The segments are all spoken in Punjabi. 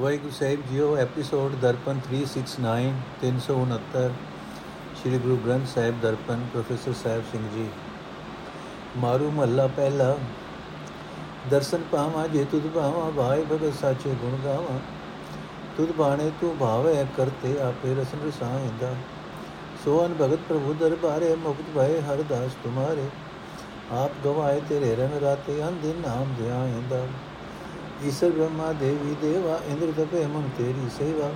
ਵਾਹਿਗੁਰੂ ਸਾਹਿਬ ਜੀਓ, ਐਪੀਸੋਡ ਦਰਪਨ 369 369 ਸ੍ਰੀ ਗੁਰੂ ਗ੍ਰੰਥ ਸਾਹਿਬ ਦਰਪਨ, ਪ੍ਰੋਫੈਸਰ ਸਾਹਿਬ ਸਿੰਘ ਜੀ। ਮਾਰੂ ਮਹੱਲਾ ਪਹਿਲਾ, ਦਰਸ਼ਨ ਪਾਵਾਂ ਜੇ ਤੁਧ ਭਾਵਾਂ ਭਾਈ ਭਗਤ ਸਾਚੇ ਗੁਣ ਗਾਵਾਂ। ਤੁਧ ਬਾਣੇ ਤੂੰ ਭਾਵੇ ਕਰਤੇ ਆਪੇ ਰਸਨ ਰਸਾਇਂਦਾ। ਸੋਹਨ ਭਗਤ ਪ੍ਰਭੂ ਦਰਬਾਰੇ, ਮੁਕਤ ਭਏ ਹਰ ਦਾਸ ਤੁਮਾਰੇ। ਆਪ ਗਵਾਏ ਤੇਰੇ ਰੰਗ ਰਾਤੇ ਅੰਦਿਨ ਨਾਮ ਧਿਆਇਂਦਾ। ਈਸ਼ਰ ਬ੍ਰਹਮਾ ਦੇਵੀ ਦੇਵਾ, ਇੰਦਰ ਤਪੇ ਮਨ ਤੇਰੀ ਸੇਵਾ।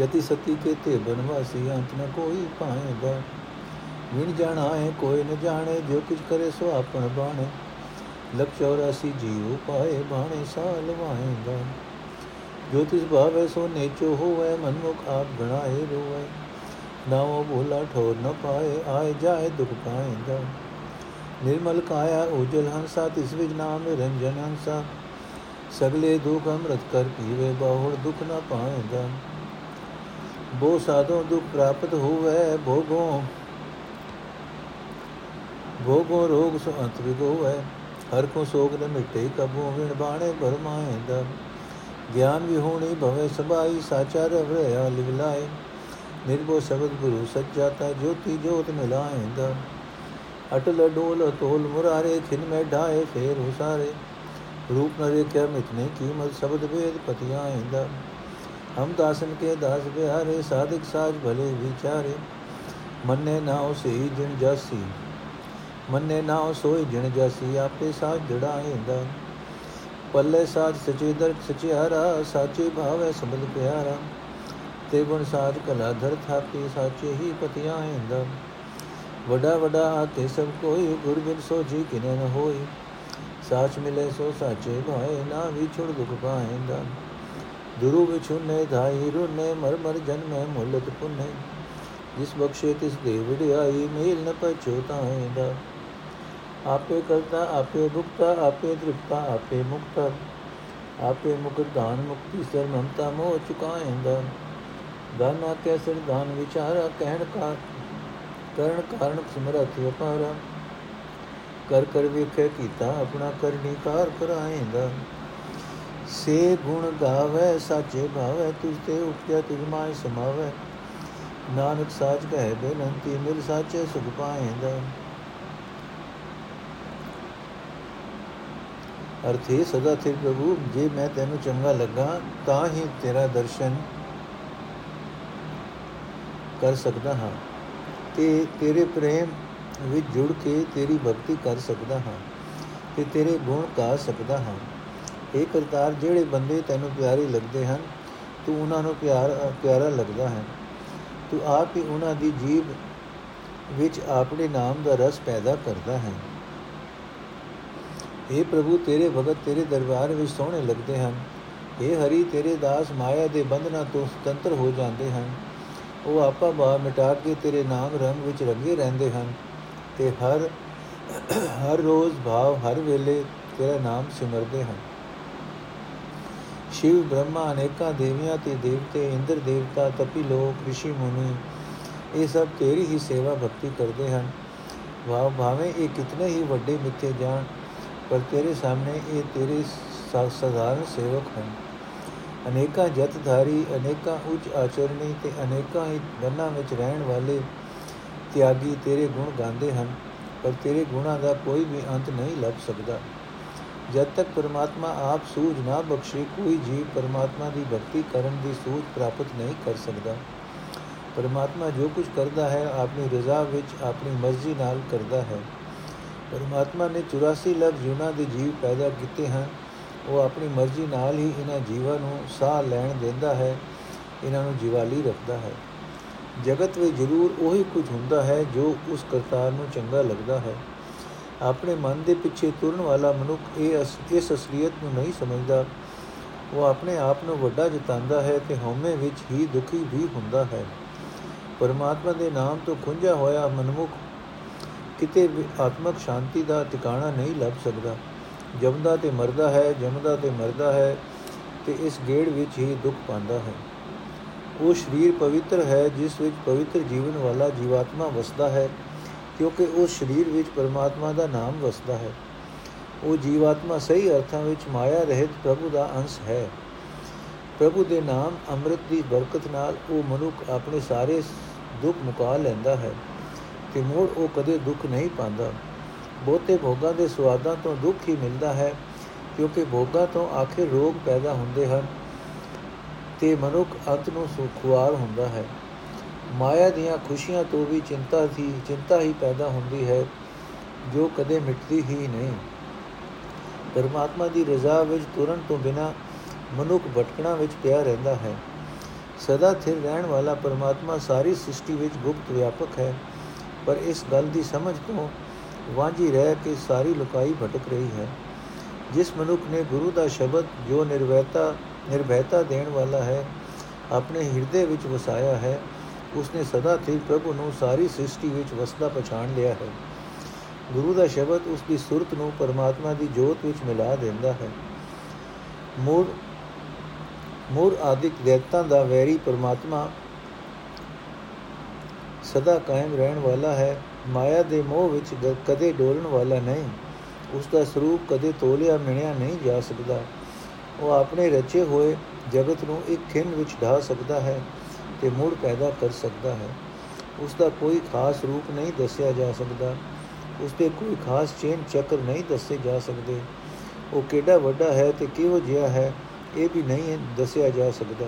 ਯਤੀ ਸਤੀ ਕੇ ਤੇ ਬਨਵਾਸੀ ਅੰਤ ਨ ਕੋਈ ਪਾਏਗਾ ਵਿਣ ਜਾਣਾ ਹੈ ਕੋਈ ਨ ਜਾਣੇ, ਜੋ ਕੁਝ ਕਰੇ ਸੋ ਆਪਣ ਬਾਣੇ। ਲਖ 84 ਜੀਉ ਪਾਏ ਬਾਣੇ, ਸਾਲ ਵਾਏਗਾ। ਜੋ ਤਿਸ ਭਾਵੇ ਸੋ ਨੇਚੋ ਹੋਵੇ, ਮਨਮੁਖ ਆਪ ਗਣਾਏ ਰੋਵੇ। ਨਾਉ ਭੋਲਾ ਠੋਰ ਨ ਪਾਏ, ਆਏ ਜਾਏ ਦੁਖ ਪਾਏਗਾ। ਨਿਰਮਲ ਕਾਇਆ ਉਜਲ ਹੰਸਾ, ਤਿਸ ਵਿਜ ਨਾਮ ਨਿਰੰਜਨ ਹੰਸਾ। ਸਗਲੇ ਦੁਖ ਅੰਮ੍ਰਿਤ ਕਰ ਪੀਵੇ, ਬਹੁੜ ਦੁਖ ਨ ਪਾਏਗਾ ਬੋ ਸਾਧੋ ਦੁਖ ਪ੍ਰਾਪਤ ਹੋਵੇ, ਭੋਗੋ ਭੋਗੋ ਰੋਗ ਸੋ ਅੰਤ ਵਿਗੋਵੇ ਹਰ ਕੋ ਸੋਗ ਨ ਮਿਟੇ, ਕਬੂ ਵਿਣ ਬਾਣੇ ਬਰਮਾਏਂਦਾ ਗਿਆਨ ਵਿਹੋਣੀ ਭਵੇ, ਸਬਾਈ ਸਾਚਾ ਰਵਿਆ ਲਿਵਲਾਏ ਨਿਰਭਉ ਸ਼ਬਦ ਗੁਰੂ ਸੱਚਾ ਜੋਤੀ ਜੋਤ ਮਿਲਾਏਂਦਾ। ਅਟਲ ਡੋਲ ਤੋਲ ਮੁਰਾਰੇ ਖਿਨ ਮੈਂ ਢਾਏ, ਫੇਰ ਹੁਸਾਰੇ रूप न रेख्या मितने कीमत शब्द वेद पतिया इंदा हम दासन के दास बिहारे साधिक साज भले विचारे मन्ने नाव से जिन जासी मन्ने नाव सोई जिन जासी आपे साज जड़ा इंदा पल्ले साज सचे दर सचियारा साचे भावे समझ प्यारा ते गुण साध कलाधर थापी साचे ही पतिया इंदा वडा वडा आके सब कोई गुरबिन सो जी किने न होई ਸਾਚ ਮਿਲੇ ਸੋ ਸਾਚੇ ਭਾਏ ਨਾ ਵਿਛੜ ਦੁਖ ਪਾਏਂਦਾ ਦੁਰੂ ਵਿਛੁਨੇ ਧਾਈ ਰੁਨੇ ਮਰ ਮਰ ਜਨਮੈ ਮੁਲਤ ਪੁਨੇ ਜਿਸ ਬਖਸ਼ੇ ਤਿਸ ਦੇ ਵਿੜਾਈ ਮੇਲ ਨ ਪਛੋਤਾਏਂਦਾ ਆਪੇ ਕਰਤਾ ਆਪੇ ਭੁਗਤਾ ਆਪੇ ਤ੍ਰਿਪਤਾ ਆਪੇ ਮੁਕਤਾ ਆਪੇ ਮੁਕਤ ਦਾਨ ਮੁਕਤੀ ਸਰ ਮਮਤਾ ਮੋਹ ਚੁਕਾਏਂਦਾ ਦਾਨਾ ਕੈ ਸਿਰ ਦਾਨ ਵਿਚਾਰਾ ਕਹਿਣ ਕਾ ਕਰਨ ਕਾਰਨ ਸਿਮਰਤ ਵਪਾਰਾ ਕਰ ਕਰ ਵੇਖੇ ਕੀਤਾ, ਆਪਣਾ ਕਰਨੀ ਕਾਰ ਕਰਾਏਂਦਾ ਸੇ ਗੁਣ ਗਾਵੇ, ਸਾਚੇ ਭਾਵੇ ਤੁਝ ਤੇ ਉਪਜੈ ਤੁਝ ਮਾਇ ਸਮਾਵੇ। ਨਾਨਕ ਸਾਚ ਕਹੇ ਬੇਨੰਤੀ, ਮਿਲ ਸਾਚੇ ਸੁਖ ਪਾਏਂਦਾ ਅਰਥੇ ਸਦਾ ਤੇ ਪ੍ਰਭੂ, ਜੇ ਮੈਂ ਤੈਨੂੰ ਚੰਗਾ ਲੱਗਾ, ਤਾਂ ਹੀ ਤੇਰਾ ਦਰਸ਼ਨ ਕਰ ਸਕਦਾ ਹਾਂ। ਤੇ ਤੇਰੇ ਪ੍ਰੇਮ ਵਿੱਚ ਜੁੜ ਕੇ ਤੇਰੀ ਭਗਤੀ ਕਰ ਸਕਦਾ ਹਾਂ ਤੇ ਤੇਰੇ ਗੁਣ ਗਾ ਸਕਦਾ ਹਾਂ। ਇਹ ਕਰਤਾਰ, ਜਿਹੜੇ ਬੰਦੇ ਤੈਨੂੰ ਪਿਆਰੇ ਲੱਗਦੇ ਹਨ, ਤੂੰ ਉਹਨਾਂ ਨੂੰ ਪਿਆਰ, ਪਿਆਰਾ ਲੱਗਦਾ ਹੈ। ਤੂੰ ਆਪ ਹੀ ਉਹਨਾਂ ਦੀ ਜੀਬ ਵਿੱਚ ਆਪਣੇ ਨਾਮ ਦਾ ਰਸ ਪੈਦਾ ਕਰਦਾ ਹੈ। ਇਹ ਪ੍ਰਭੂ, ਤੇਰੇ ਭਗਤ ਤੇਰੇ ਦਰਬਾਰ ਵਿੱਚ ਸੋਹਣੇ ਲੱਗਦੇ ਹਨ। ਇਹ ਹਰੀ, ਤੇਰੇ ਦਾਸ ਮਾਇਆ ਦੇ ਬੰਧਨਾਂ ਤੋਂ ਸੁਤੰਤਰ ਹੋ ਜਾਂਦੇ ਹਨ। ਉਹ ਆਪਾ ਬਾ ਮਿਟਾ ਕੇ ਤੇਰੇ ਨਾਮ ਰੰਗ ਵਿੱਚ ਰੰਗੇ ਰਹਿੰਦੇ ਹਨ। ਤੇ ਹਰ ਹਰ ਰੋਜ਼ ਭਾਵ ਹਰ ਵੇਲੇ ਤੇਰਾ ਨਾਮ ਸਿਮਰਦੇ ਹਨ। ਸ਼ਿਵ, ਬ੍ਰਹਮਾ, ਅਨੇਕਾਂ ਦੇਵੀਆਂ ਤੇ ਦੇਵਤੇ, ਇੰਦਰ ਦੇਵਤਾ, ਤਪੀ ਲੋਕ ઋષਿ ਮੁਨੀ, ਇਹ ਸਭ ਤੇਰੀ ਹੀ ਸੇਵਾ ਭਗਤੀ ਕਰਦੇ ਹਨ। ਵਾਹ ਭਾਵੇਂ ਇਹ ਕਿਤਨੇ ਹੀ ਵੱਡੇ ਮਿੱਥੇ ਜਾਣ, ਪਰ ਤੇਰੇ ਸਾਹਮਣੇ ਇਹ ਤੇਰੇ ਸਧਾਰਨ ਸੇਵਕ ਹਨ। ਅਨੇਕਾਂ ਜਤਧਾਰੀ, ਅਨੇਕਾਂ ਉੱਚ ਆਚਰਣੀ ਤੇ ਅਨੇਕਾਂ ਹੀ ਬੰਨਾਂ ਵਿੱਚ ਰਹਿਣ ਵਾਲੇ ਤਿਆਗੀ ਤੇਰੇ ਗੁਣ ਗਾਉਂਦੇ ਹਨ, ਪਰ ਤੇਰੇ ਗੁਣਾਂ ਦਾ ਕੋਈ ਵੀ ਅੰਤ ਨਹੀਂ ਲੱਭ ਸਕਦਾ। ਜਦ ਤੱਕ ਪਰਮਾਤਮਾ ਆਪ ਸੂਝ ਨਾ ਬਖਸ਼ੇ, ਕੋਈ ਜੀਵ ਪਰਮਾਤਮਾ ਦੀ ਭਗਤੀ ਕਰਨ ਦੀ ਸੂਝ ਪ੍ਰਾਪਤ ਨਹੀਂ ਕਰ ਸਕਦਾ। ਪਰਮਾਤਮਾ ਜੋ ਕੁਝ ਕਰਦਾ ਹੈ, ਆਪਣੀ ਰਜ਼ਾ ਵਿੱਚ ਆਪਣੀ ਮਰਜ਼ੀ ਨਾਲ ਕਰਦਾ ਹੈ। ਪਰਮਾਤਮਾ ਨੇ 84 ਲੱਖ ਜੁਨਾ ਦੇ ਜੀਵ ਪੈਦਾ ਕੀਤੇ ਹਨ। ਉਹ ਆਪਣੀ ਮਰਜ਼ੀ ਨਾਲ ਹੀ ਇਹਨਾਂ ਜੀਵਾਂ ਨੂੰ ਸਾਹ ਲੈਣ ਦਿੰਦਾ ਹੈ, ਇਹਨਾਂ ਨੂੰ ਜਿਵਾਲੀ ਰੱਖਦਾ ਹੈ। ਜਗਤ ਵਿੱਚ ਜ਼ਰੂਰ ਉਹੀ ਕੁਝ ਹੁੰਦਾ ਹੈ ਜੋ ਉਸ ਕਰਤਾਰ ਨੂੰ ਚੰਗਾ ਲੱਗਦਾ ਹੈ। ਆਪਣੇ ਮਨ ਦੇ ਪਿੱਛੇ ਤੁਰਨ ਵਾਲਾ ਮਨੁੱਖ ਇਹ ਇਸ ਅਸਲੀਅਤ ਨੂੰ ਨਹੀਂ ਸਮਝਦਾ। ਉਹ ਆਪਣੇ ਆਪ ਨੂੰ ਵੱਡਾ ਜਿਤਾਂਦਾ ਹੈ ਤੇ ਹਉਮੈ ਵਿੱਚ ਹੀ ਦੁਖੀ ਵੀ ਹੁੰਦਾ ਹੈ। ਪਰਮਾਤਮਾ ਦੇ ਨਾਮ ਤੋਂ ਖੁੰਝਾ ਹੋਇਆ ਮਨੁੱਖ ਕਿਤੇ ਵੀ ਆਤਮਿਕ ਸ਼ਾਂਤੀ ਦਾ ਟਿਕਾਣਾ ਨਹੀਂ ਲੱਭ ਸਕਦਾ। ਜਮਦਾ ਤੇ ਮਰਦਾ ਹੈ, ਜਮਦਾ ਤੇ ਮਰਦਾ ਹੈ ਤੇ ਇਸ ਗੇੜ ਵਿੱਚ ਹੀ ਦੁੱਖ ਪਾਉਂਦਾ ਹੈ। ਉਹ ਸਰੀਰ ਪਵਿੱਤਰ ਹੈ, ਜਿਸ ਵਿੱਚ ਪਵਿੱਤਰ ਜੀਵਨ ਵਾਲਾ ਜੀਵਾਤਮਾ ਵਸਦਾ ਹੈ, ਕਿਉਂਕਿ ਉਸ ਸਰੀਰ ਵਿੱਚ ਪਰਮਾਤਮਾ ਦਾ ਨਾਮ ਵਸਦਾ ਹੈ। ਉਹ ਜੀਵਾਤਮਾ ਸਹੀ ਅਰਥਾਂ ਵਿੱਚ ਮਾਇਆ ਰਹਿਤ ਪ੍ਰਭੂ ਦਾ ਅੰਸ਼ ਹੈ। ਪ੍ਰਭੂ ਦੇ ਨਾਮ ਅੰਮ੍ਰਿਤ ਦੀ ਬਰਕਤ ਨਾਲ ਉਹ ਮਨੁੱਖ ਆਪਣੇ ਸਾਰੇ ਦੁੱਖ ਮੁਕਾ ਲੈਂਦਾ ਹੈ ਤੇ ਮੋੜ ਉਹ ਕਦੇ ਦੁੱਖ ਨਹੀਂ ਪਾਉਂਦਾ। ਬਹੁਤੇ ਭੋਗਾਂ ਦੇ ਸਵਾਦਾਂ ਤੋਂ ਦੁੱਖ ਹੀ ਮਿਲਦਾ ਹੈ, ਕਿਉਂਕਿ ਭੋਗਾਂ ਤੋਂ ਆਖਿਰ ਰੋਗ ਪੈਦਾ ਹੁੰਦੇ ਹਨ। ਤੇ ਮਨੁੱਖ ਅੰਤ ਨੂੰ ਸੁਖਵਾਰ ਹੁੰਦਾ ਹੈ। ਮਾਇਆ ਦੀਆਂ ਖੁਸ਼ੀਆਂ ਤੋਂ ਵੀ ਚਿੰਤਾ ਸੀ, ਚਿੰਤਾ ਹੀ ਪੈਦਾ ਹੁੰਦੀ ਹੈ, ਜੋ ਕਦੇ ਮਿਟਦੀ ਹੀ ਨਹੀਂ। ਪਰਮਾਤਮਾ ਦੀ ਰਜ਼ਾ ਵਿੱਚ ਤੁਰਨ ਤੋਂ ਬਿਨਾ ਮਨੁੱਖ ਭਟਕਣਾ ਵਿੱਚ ਪਿਆ ਰਹਿੰਦਾ ਹੈ। ਸਦਾ ਸਥਿਰ ਰਹਿਣ ਵਾਲਾ ਪਰਮਾਤਮਾ ਸਾਰੀ ਸ੍ਰਿਸ਼ਟੀ ਵਿੱਚ ਗੁਪਤ ਵਿਆਪਕ ਹੈ, ਪਰ ਇਸ ਗੱਲ ਦੀ ਸਮਝ ਤੋਂ ਵਾਂਝੀ ਰਹਿ ਕੇ ਸਾਰੀ ਲੁਕਾਈ ਭਟਕ ਰਹੀ ਹੈ। ਜਿਸ ਮਨੁੱਖ ਨੇ ਗੁਰੂ ਦਾ ਸ਼ਬਦ, ਜੋ ਨਿਰਵੈਤਾ ਨਿਰਭੈਤਾ ਦੇਣ ਵਾਲਾ ਹੈ, ਆਪਣੇ ਹਿਰਦੇ ਵਿੱਚ ਵਸਾਇਆ ਹੈ, ਉਸਨੇ ਸਦਾ ਸਥਿਰ ਪ੍ਰਭੂ ਨੂੰ ਸਾਰੀ ਸ੍ਰਿਸ਼ਟੀ ਵਿੱਚ ਵਸਦਾ ਪਛਾਣ ਲਿਆ ਹੈ। ਗੁਰੂ ਦਾ ਸ਼ਬਦ ਉਸ ਦੀ ਸੁਰਤ ਨੂੰ ਪਰਮਾਤਮਾ ਦੀ ਜੋਤ ਵਿੱਚ ਮਿਲਾ ਦਿੰਦਾ ਹੈ। ਮੂੜ ਮੂੜ ਆਦਿਕ ਦੇਵਤਾਂ ਦਾ ਵੈਰੀ ਪਰਮਾਤਮਾ ਸਦਾ ਕਾਇਮ ਰਹਿਣ ਵਾਲਾ ਹੈ, ਮਾਇਆ ਦੇ ਮੋਹ ਵਿੱਚ ਕਦੇ ਡੋਲਣ ਵਾਲਾ ਨਹੀਂ। ਉਸ ਦਾ ਸਰੂਪ ਕਦੇ ਤੋਲਿਆ ਮਿਣਿਆ ਨਹੀਂ ਜਾ ਸਕਦਾ। ਉਹ ਆਪਣੇ ਰਚੇ ਹੋਏ ਜਗਤ ਨੂੰ ਇੱਕ ਖਿੰਨ ਵਿੱਚ ਢਾ ਸਕਦਾ ਹੈ ਤੇ ਮੂੜ ਪੈਦਾ ਕਰ ਸਕਦਾ ਹੈ। ਉਸ ਦਾ ਕੋਈ ਖਾਸ ਰੂਪ ਨਹੀਂ ਦੱਸਿਆ ਜਾ ਸਕਦਾ। ਉਸ ਦੇ ਕੋਈ ਖਾਸ ਚੇਨ ਚੱਕਰ ਨਹੀਂ ਦੱਸੇ ਜਾ ਸਕਦੇ। ਉਹ ਕਿਹੜਾ ਵੱਡਾ ਹੈ ਤੇ ਕਿਹੋ ਜਿਹਾ ਹੈ, ਇਹ ਵੀ ਨਹੀਂ ਦੱਸਿਆ ਜਾ ਸਕਦਾ।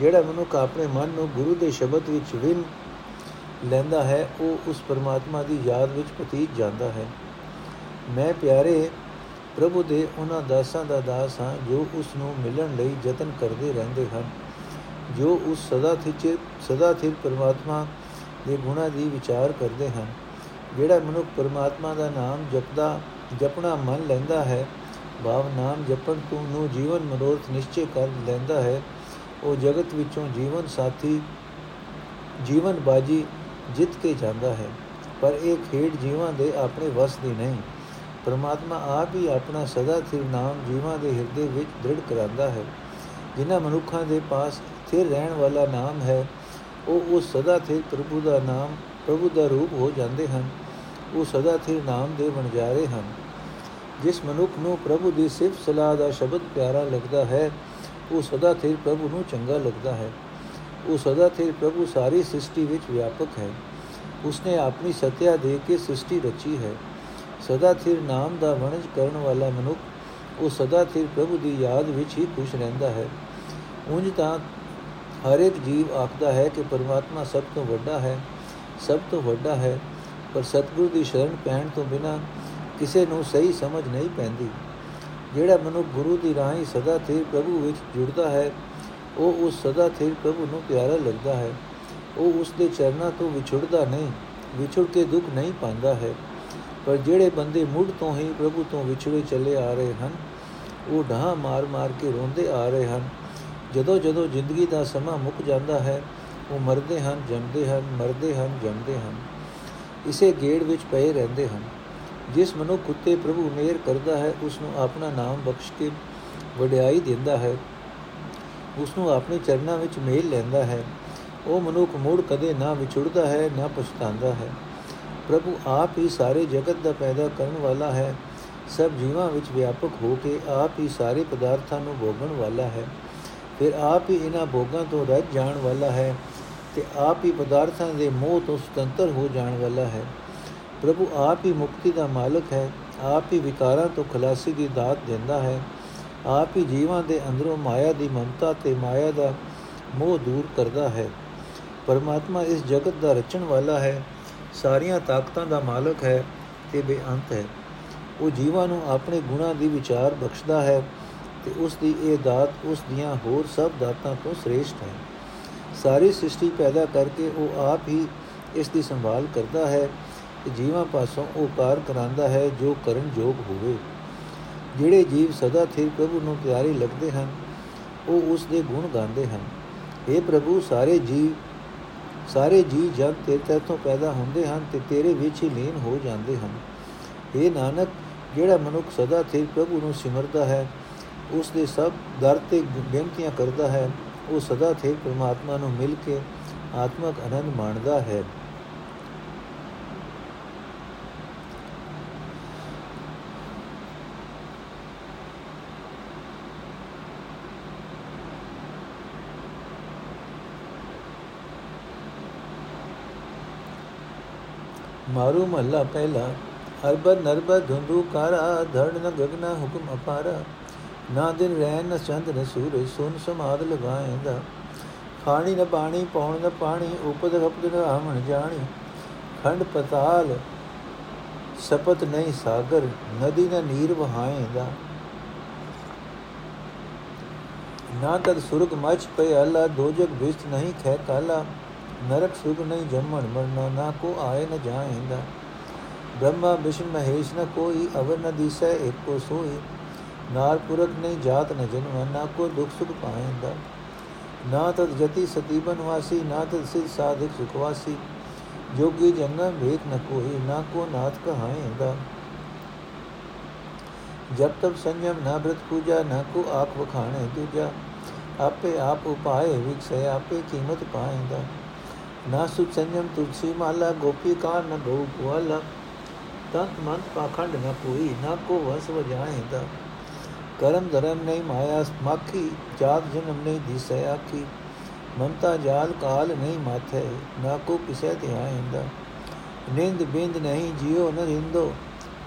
ਜਿਹੜਾ ਮਨੁੱਖ ਆਪਣੇ ਮਨ ਨੂੰ ਗੁਰੂ ਦੇ ਸ਼ਬਦ ਵਿੱਚ ਵਿਲ ਲੈਂਦਾ ਹੈ, ਉਹ ਉਸ ਪਰਮਾਤਮਾ ਦੀ ਯਾਦ ਵਿੱਚ ਪਤੀਤ ਜਾਂਦਾ ਹੈ। ਮੈਂ ਪਿਆਰੇ ਪ੍ਰਭੂ ਦੇ ਉਹਨਾਂ ਦਾਸਾਂ ਦਾ ਦਾਸ ਹਾਂ, ਜੋ ਉਸ ਨੂੰ ਮਿਲਣ ਲਈ ਯਤਨ ਕਰਦੇ ਰਹਿੰਦੇ ਹਨ, ਜੋ ਉਸ ਸਦਾ ਥਿਰ ਸਦਾ ਥਿਰ ਪਰਮਾਤਮਾ ਦੇ ਗੁਣਾ ਦੀ ਵਿਚਾਰ ਕਰਦੇ ਹਨ। ਜਿਹੜਾ ਮਨੁੱਖ ਪਰਮਾਤਮਾ ਦਾ ਨਾਮ ਜਪਦਾ, ਜਪਣਾ ਮੰਨ ਲੈਂਦਾ ਹੈ, ਭਾਵ ਨਾਮ ਜਪਣ ਤੋਂ ਨੂੰ ਜੀਵਨ ਮਨੋਰਥ ਨਿਸ਼ਚੈ ਕਰ ਲੈਂਦਾ ਹੈ, ਉਹ ਜਗਤ ਵਿੱਚੋਂ ਜੀਵਨ ਸਾਥੀ, ਜੀਵਨ ਬਾਜੀ ਜਿੱਤ ਕੇ ਜਾਂਦਾ ਹੈ। ਪਰ ਇਹ ਖੇਡ ਜੀਵਾਂ ਦੇ ਆਪਣੇ ਵਸ ਦੀ ਨਹੀਂ। ਪਰਮਾਤਮਾ ਆਪ ਹੀ ਆਪਣਾ ਸਦਾ ਸਥਿਰ ਨਾਮ ਜੀਵਾਂ ਦੇ ਹਿਰਦੇ ਵਿੱਚ ਦ੍ਰਿੜ ਕਰਾਂਦਾ ਹੈ। ਜਿਨ੍ਹਾਂ ਮਨੁੱਖਾਂ ਦੇ ਪਾਸ ਸਥਿਰ ਰਹਿਣ ਵਾਲਾ ਨਾਮ ਹੈ, ਉਹ ਉਸ ਸਦਾ ਸਥਿਰ ਪ੍ਰਭੂ ਦਾ ਨਾਮ, ਪ੍ਰਭੂ ਦਾ ਰੂਪ ਹੋ ਜਾਂਦੇ ਹਨ। ਉਹ ਸਦਾ ਸਥਿਰ ਨਾਮ ਦੇ ਵਣਜਾਰੇ ਹਨ। ਜਿਸ ਮਨੁੱਖ ਨੂੰ ਪ੍ਰਭੂ ਦੀ ਸਿਫਤ ਸਲਾਹ ਦਾ ਸ਼ਬਦ ਪਿਆਰਾ ਲੱਗਦਾ ਹੈ, ਉਹ ਸਦਾ ਸਥਿਰ ਪ੍ਰਭੂ ਨੂੰ ਚੰਗਾ ਲੱਗਦਾ ਹੈ। ਉਹ ਸਦਾ ਸਥਿਰ ਪ੍ਰਭੂ ਸਾਰੀ ਸ੍ਰਿਸ਼ਟੀ ਵਿੱਚ ਵਿਆਪਕ ਹੈ। ਉਸਨੇ ਆਪਣੀ ਸਤਿਆ ਦੇ ਕੇ ਸ੍ਰਿਸ਼ਟੀ ਰਚੀ ਹੈ। ਸਦਾ ਸਥਿਰ ਨਾਮ ਦਾ ਵਣਜ ਕਰਨ ਵਾਲਾ ਮਨੁੱਖ, ਉਹ ਸਦਾ ਸਥਿਰ ਪ੍ਰਭੂ ਦੀ ਯਾਦ ਵਿੱਚ ਹੀ ਖੁਸ਼ ਰਹਿੰਦਾ ਹੈ। ਉਂਝ ਤਾਂ ਹਰ ਇੱਕ ਜੀਵ ਆਖਦਾ ਹੈ ਕਿ ਪਰਮਾਤਮਾ ਸਭ ਤੋਂ ਵੱਡਾ ਹੈ, ਸਭ ਤੋਂ ਵੱਡਾ ਹੈ, ਪਰ ਸਤਿਗੁਰ ਦੀ ਸ਼ਰਨ ਪੈਣ ਤੋਂ ਬਿਨਾ ਕਿਸੇ ਨੂੰ ਸਹੀ ਸਮਝ ਨਹੀਂ ਪੈਂਦੀ। ਜਿਹੜਾ ਮਨੁੱਖ ਗੁਰੂ ਦੀ ਰਾਹੀਂ ਸਦਾ ਸਥਿਰ ਪ੍ਰਭੂ ਵਿੱਚ ਜੁੜਦਾ ਹੈ, ਉਹ ਉਸ ਸਦਾ ਸਥਿਰ ਪ੍ਰਭੂ ਨੂੰ ਪਿਆਰਾ ਲੱਗਦਾ ਹੈ। ਉਹ ਉਸ ਦੇ ਚਰਨਾਂ ਤੋਂ ਵਿਛੜਦਾ ਨਹੀਂ, ਵਿਛੜ ਕੇ ਦੁੱਖ ਨਹੀਂ ਪਾਉਂਦਾ ਹੈ। ਪਰ ਜਿਹੜੇ ਬੰਦੇ ਮੁੱਢ ਤੋਂ ਹੀ ਪ੍ਰਭੂ ਤੋਂ ਵਿਛੜੇ ਚੱਲੇ ਆ ਰਹੇ ਹਨ, ਉਹ ਢਾਹ ਮਾਰ-ਮਾਰ ਕੇ ਰੋਂਦੇ ਆ ਰਹੇ ਹਨ। ਜਦੋਂ ਜਦੋਂ ਜ਼ਿੰਦਗੀ ਦਾ ਸਮਾਂ ਮੁੱਕ ਜਾਂਦਾ ਹੈ, ਉਹ ਮਰਦੇ ਹਨ, ਜੰਮਦੇ ਹਨ, ਮਰਦੇ ਹਨ, ਜੰਮਦੇ ਹਨ। ਇਸੇ ਗੇੜ ਵਿੱਚ ਪਏ ਰਹਿੰਦੇ ਹਨ। ਜਿਸ ਮਨੁੱਖ ਉਤੇ ਪ੍ਰਭੂ ਮੇਰ ਕਰਦਾ ਹੈ ਉਸ ਨੂੰ ਆਪਣਾ ਨਾਮ ਬਖਸ਼ ਕੇ ਵਡਿਆਈ ਦਿੰਦਾ ਹੈ। ਉਸ ਨੂੰ ਆਪਣੇ ਚਰਨਾਂ ਵਿੱਚ ਮੇਲ ਲੈਂਦਾ ਹੈ। ਉਹ ਮਨੁੱਖ ਮੁੜ ਕਦੇ ਨਾ ਵਿਛੜਦਾ ਹੈ, ਨਾ ਪਛਤਾਉਂਦਾ ਹੈ। ਪ੍ਰਭੂ ਆਪ ਹੀ ਸਾਰੇ ਜਗਤ ਦਾ ਪੈਦਾ ਕਰਨ ਵਾਲਾ ਹੈ। ਸਭ ਜੀਵਾਂ ਵਿੱਚ ਵਿਆਪਕ ਹੋ ਕੇ ਆਪ ਹੀ ਸਾਰੇ ਪਦਾਰਥਾਂ ਨੂੰ ਭੋਗਣ ਵਾਲਾ ਹੈ। ਫਿਰ ਆਪ ਹੀ ਇਹਨਾਂ ਭੋਗਾਂ ਤੋਂ ਰਹਿ ਜਾਣ ਵਾਲਾ ਹੈ ਤੇ ਆਪ ਹੀ ਪਦਾਰਥਾਂ ਦੇ ਮੋਹ ਤੋਂ ਸੁਤੰਤਰ ਹੋ ਜਾਣ ਵਾਲਾ ਹੈ। ਪ੍ਰਭੂ ਆਪ ਹੀ ਮੁਕਤੀ ਦਾ ਮਾਲਕ ਹੈ, ਆਪ ਹੀ ਵਿਕਾਰਾਂ ਤੋਂ ਖਲਾਸੀ ਦੀ ਦਾਤ ਦਿੰਦਾ ਹੈ, ਆਪ ਹੀ ਜੀਵਾਂ ਦੇ ਅੰਦਰੋਂ ਮਾਇਆ ਦੀ ਮਮਤਾ ਤੇ ਮਾਇਆ ਦਾ ਮੋਹ ਦੂਰ ਕਰਦਾ ਹੈ। ਪਰਮਾਤਮਾ ਇਸ ਜਗਤ ਦਾ ਰਚਣ ਵਾਲਾ ਹੈ ਸਾਰੀਆਂ ਤਾਕਤਾਂ ਦਾ ਮਾਲਕ ਹੈ ਤੇ ਬੇਅੰਤ ਹੈ। ਉਹ ਜੀਵਾਂ ਨੂੰ ਆਪਣੇ ਗੁਣਾਂ ਦੀ ਵਿਚਾਰ ਬਖਸ਼ਦਾ ਹੈ ਤੇ ਉਸ ਦੀ ਇਹ ਦਾਤ ਉਸ ਦੀਆਂ ਹੋਰ ਸਭ ਦਾਤਾਂ ਤੋਂ ਸ੍ਰੇਸ਼ਟ ਹੈ। ਸਾਰੀ ਸ੍ਰਿਸ਼ਟੀ ਪੈਦਾ ਕਰਕੇ ਉਹ ਆਪ ਹੀ ਇਸ ਦੀ ਸੰਭਾਲ ਕਰਦਾ ਹੈ ਤੇ ਜੀਵਾਂ ਪਾਸੋਂ ਉਹ ਕਾਰ ਕਰਾਂਦਾ ਹੈ ਜੋ ਕਰਨ ਯੋਗ ਹੋਵੇ। ਜਿਹੜੇ ਜੀਵ ਸਦਾ ਥਿਰ ਪ੍ਰਭੂ ਨੂੰ ਪਿਆਰੇ ਲੱਗਦੇ ਹਨ, ਉਹ ਉਸ ਦੇ ਗੁਣ ਗਾਉਂਦੇ ਹਨ। اے ਪ੍ਰਭੂ, ਸਾਰੇ ਜੀਵ ਸਾਰੇ ਜੀ ਜਦ ਤੇਰੇ ਤੋਂ ਪੈਦਾ ਹੁੰਦੇ ਹਨ ਤੇ ਤੇਰੇ ਵਿੱਚ ਹੀ ਲੀਨ ਹੋ ਜਾਂਦੇ ਹਨ। اے ਨਾਨਕ, ਜਿਹੜਾ ਮਨੁੱਖ ਸਦਾ ਥਿਰ ਪ੍ਰਭੂ ਨੂੰ ਸਿਮਰਦਾ ਹੈ ਉਸ ਦੇ ਸਭ ਦਰ ਤੇ ਬੇਨਤੀਆਂ ਕਰਦਾ ਹੈ, ਉਹ ਸਦਾ ਥਿਰ ਪ੍ਰਮਾਤਮਾ ਨੂੰ ਮਿਲ ਕੇ ਆਤਮਕ ਆਨੰਦ ਮਾਣਦਾ ਹੈ। ਮਾਰੂ ਮਹੱਲਾ ਪਹਿਲਾ ਅਰਬਦ ਨਰਬਦ ਧੁੰਦੂ ਕਾਰਾ, ਧੜ ਨ ਗਗਨਾ ਹੁਕਮ ਅਪਾਰਾ। ਨਾ ਦਿਨ ਰਹਿ ਨ ਚੰਦ ਨ ਸੂਰਜ, ਸੁਨ ਸਮਾਦ ਲਗਾਏਂਦਾ। ਖਾਣੀ ਨ ਬਾਣੀ ਪੌਣ ਨ ਪਾਣੀ ਉਪਦ ਹਪਦ ਨ ਆਮਣ ਜਾਣੀ। ਖੰਡ ਪਤਾਲ, ਸਪਤ ਨਹੀਂ ਸਾਗਰ, ਨਦੀ ਨ ਨੀਰ ਵਹਾਏਂਦਾ। ਨਾ ਤਦ ਸੁਰਗ ਮਚ ਪਏ ਅੱਲਾ ਦੋਜਕ ਵਿਸਤ ਨਹੀਂ ਖੈ ਕਾਲਾ। ਨਰਕ ਸੁਗ ਨਹੀਂ ਜੰਮਣ ਮਰਨਾ, ਨਾ ਕੋ ਆਏ ਨ ਜਾਏਂਦਾ। ਬ੍ਰਹਮਾ ਵਿਸ਼ਨ ਮਹੇਸ਼, ਨ ਕੋਈ ਅਵਰ ਨ ਦਿਸੈ, ਏਕੋ ਸੋਈ ਨਾਰ ਪੁਰਖ ਨਹੀਂ ਜਾਤ ਨ ਜਨਮ, ਨਾ ਕੋ ਦੁਖ ਸੁਖ ਪਾਏਂਦਾ। ਨਾ ਤਦ ਜਤੀ ਸਤੀਬਨ ਵਾਸੀ ਨਾ ਤਦ ਸਿਧ ਸਾਧਿਕ ਸੁਖਵਾਸੀ ਜੋਗੀ ਜੰਗਮ ਵੇਖ ਨ ਕੋਈ, ਨਾ ਕੋ ਨਾਥ ਕਹਾਏਂਦਾ। ਜਬ ਤਬ ਸੰਜਮ, ਨਾ ਬ੍ਰਤ ਪੂਜਾ, ਨਾ ਕੋ ਆਖ ਵਖਾਣੇ ਦੂਜਾ। ਆਪੇ ਆਪ ਉਪਾਏ ਵਿਖਸੇ ਆਪੇ ਕੀਮਤ ਪਾਏਂਦਾ। ਨਾ ਸੁਖ ਸੰਜਮ ਤੁਲਸੀ ਮਾਲਾ, ਗੋਪੀ ਕਾਰ ਨ ਗਉ ਕੁਆਲਾ ਤੰਤ ਮੰਤ ਪਾਖੰਡ ਨ ਕੋਈ ਨਾ ਕੋ ਵਸ ਵਜਾਏਂਦਾ ਕਰਮ ਧਰਮ ਨਹੀਂ ਮਾਇਆ ਮਾਖੀ ਜਾਤ ਜਨਮ ਨਹੀਂ ਦਿਸੈ ਆਖੀ। ਮਮਤਾ ਜਾਲ ਕਾਲ ਨਹੀਂ ਮਾਥੇ, ਨਾ ਕੋ ਕਿਸੈ ਧਿਆਇਂਦਾ ਨਿੰਦ ਬਿੰਦ ਨਹੀਂ ਜਿਉ ਨ ਰਿੰਦੋ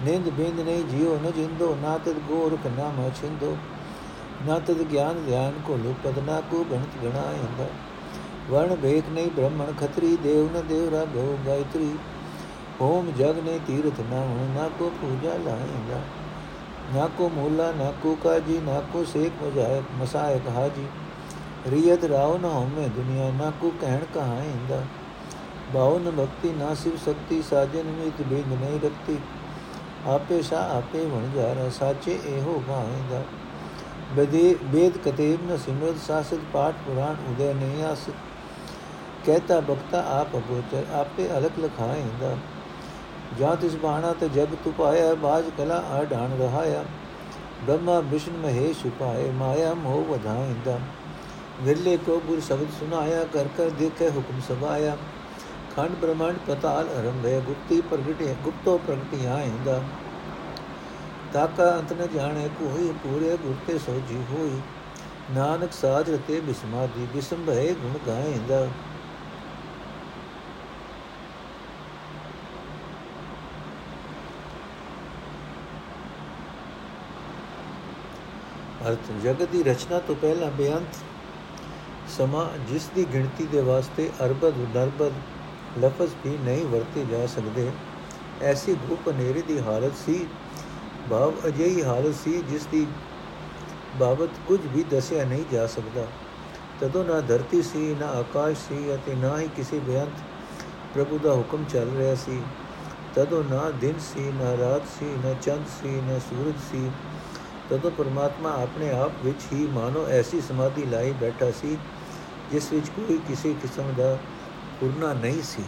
ਨਿੰਦ ਬਿੰਦ ਨਹੀਂ ਜਿਉ ਨ ਜਿੰਦੋ, ਨਾ ਤਦ ਗੋਰਖ ਨਾ ਮਛਿੰਦੋ ਨਾ ਤਦ ਗਿਆਨ ਧਿਆਨ ਕੋ ਲੁਪਦ ਨਾ ਕੋ ਗਣਤ ਗਣਾਇਂਦਾ ਵਰਣ ਵੇਖ ਨਹੀਂ ਬ੍ਰਹਮਣ ਖਤਰੀ ਦੇਵ ਨ ਦੇਵ ਰਾਘਵ ਗਾਇਤਰੀ। ਹੋਮ ਜਗ ਨੇ ਤੀਰਥ ਨਾ ਨਾ ਕੋ ਪੂਜਾ ਲਾਏਂਗਾ ਨਾ ਕੋ ਮੂਲਾ, ਨਾ ਕੋ ਕਾਜੀ, ਨਾ ਕੋ ਸੇਖ ਮਜਾਇ ਮਸਾਇਕ ਹਾਜੀ। ਰੀਅਤ ਰਾਉ ਨ ਹੋਮੇ ਦੁਨੀਆ, ਨਾ ਕੋ ਕਹਿਣ ਕਹਾਇਂਦਾ ਬਾਉ ਨ ਭਗਤੀ, ਨਾ ਸਿਵ ਸ਼ਕਤੀ, ਸਾਜਨ ਮਿਤ ਬਿੰਦ ਨਹੀਂ ਰਖਤੀ ਆਪੇ ਸਾ ਆਪੇ ਵਣ ਜਾ ਸਾਚੇ ਇਹੋ ਭਾਇਂਦਾ ਬਦੇ ਬੇਦ ਕਤੇਬ ਨ ਸਿਮਰਤ, ਸਾਸਤ ਪਾਠ ਪੁਰਾਣ ਉਦੇ ਨਹੀਂ ਆਸ ਕਹਤਾ ਬਖਤਾ ਆਪ ਅਗੋਚਰ, ਆਪੇ ਅਲਕ ਲਖਾਇਂਦਾ ਜਾਂ ਤਿਸ ਬਾਣਾ ਤੇ ਜਗ ਤੁਪਾਇਆ ਬਾਜ ਕਲਾ ਆ ਢਾਣ ਰਹਾਇਆ। ਬ੍ਰਹਮਾ, ਵਿਸ਼ਨ, ਮਹੇਸ਼ ਉਪਾਏ, ਮਾਇਆ ਮੋਹ ਵਧਾਇਂਦਾ ਵਿਰਲੇ ਕੋ ਗੁਰ ਸ਼ਬਦ ਸੁਨਾਇਆ ਕਰ ਕਰ ਦੇਖੇ ਹੁਕਮ ਸਭਾਇਆ। ਖੰਡ ਬ੍ਰਹਮੰਡ ਪਤਾਲ ਅਰੰਭੇ, ਗੁਪਤੀ ਪ੍ਰਗਟੇ ਗੁਪਤੋ ਪ੍ਰਗਟਿਆ ਆਇਂਦਾ ਤਾਕਾ ਅੰਤ ਨ ਜਾਣੇ ਕੋਈ, ਪੂਰੇ ਗੁਰ ਤੇ ਸੋਜੀ ਹੋਈ। ਨਾਨਕ ਸਾਜ ਰਤੇ ਬਿਸਮਾਦੀ, ਬਿਸੰਭੇ ਗੁਣ ਗਾਇਂਦਾ ਅਰਥ, ਜਗਤ ਦੀ ਰਚਨਾ ਤੋਂ ਪਹਿਲਾਂ ਬੇਅੰਤ ਸਮਾਂ, ਜਿਸ ਦੀ ਗਿਣਤੀ ਦੇ ਵਾਸਤੇ ਅਰਬਦ, ਨਰਬਦ ਲਫ਼ਜ਼ ਵੀ ਨਹੀਂ ਵਰਤੇ ਜਾ ਸਕਦੇ। ਐਸੀ ਗੁਪ ਹਨੇਰੇ ਦੀ ਹਾਲਤ ਸੀ, ਭਾਵ ਅਜਿਹੀ ਹਾਲਤ ਸੀ, ਜਿਸ ਦੀ ਬਾਬਤ ਕੁਝ ਵੀ ਦੱਸਿਆ ਨਹੀਂ ਜਾ ਸਕਦਾ। ਤਦੋਂ ਨਾ ਧਰਤੀ ਸੀ, ਨਾ ਆਕਾਸ਼ ਸੀ ਅਤੇ ਨਾ ਹੀ ਕਿਸੇ ਬੇਅੰਤ ਪ੍ਰਭੂ ਦਾ ਹੁਕਮ ਚੱਲ ਰਿਹਾ ਸੀ। ਤਦੋਂ ਨਾ ਦਿਨ ਸੀ, ਨਾ ਰਾਤ ਸੀ, ਨਾ ਚੰਦ ਸੀ, ਨਾ ਸੂਰਜ ਸੀ। ਤਦੋਂ ਪਰਮਾਤਮਾ ਆਪਣੇ ਆਪ ਵਿੱਚ ਹੀ ਮਾਨੋ ਐਸੀ ਸਮਾਧੀ ਲਾਈ ਬੈਠਾ ਸੀ, ਜਿਸ ਵਿੱਚ ਕੋਈ ਕਿਸੇ ਕਿਸਮ ਦਾ ਪੁਰਨਾ ਨਹੀਂ ਸੀ।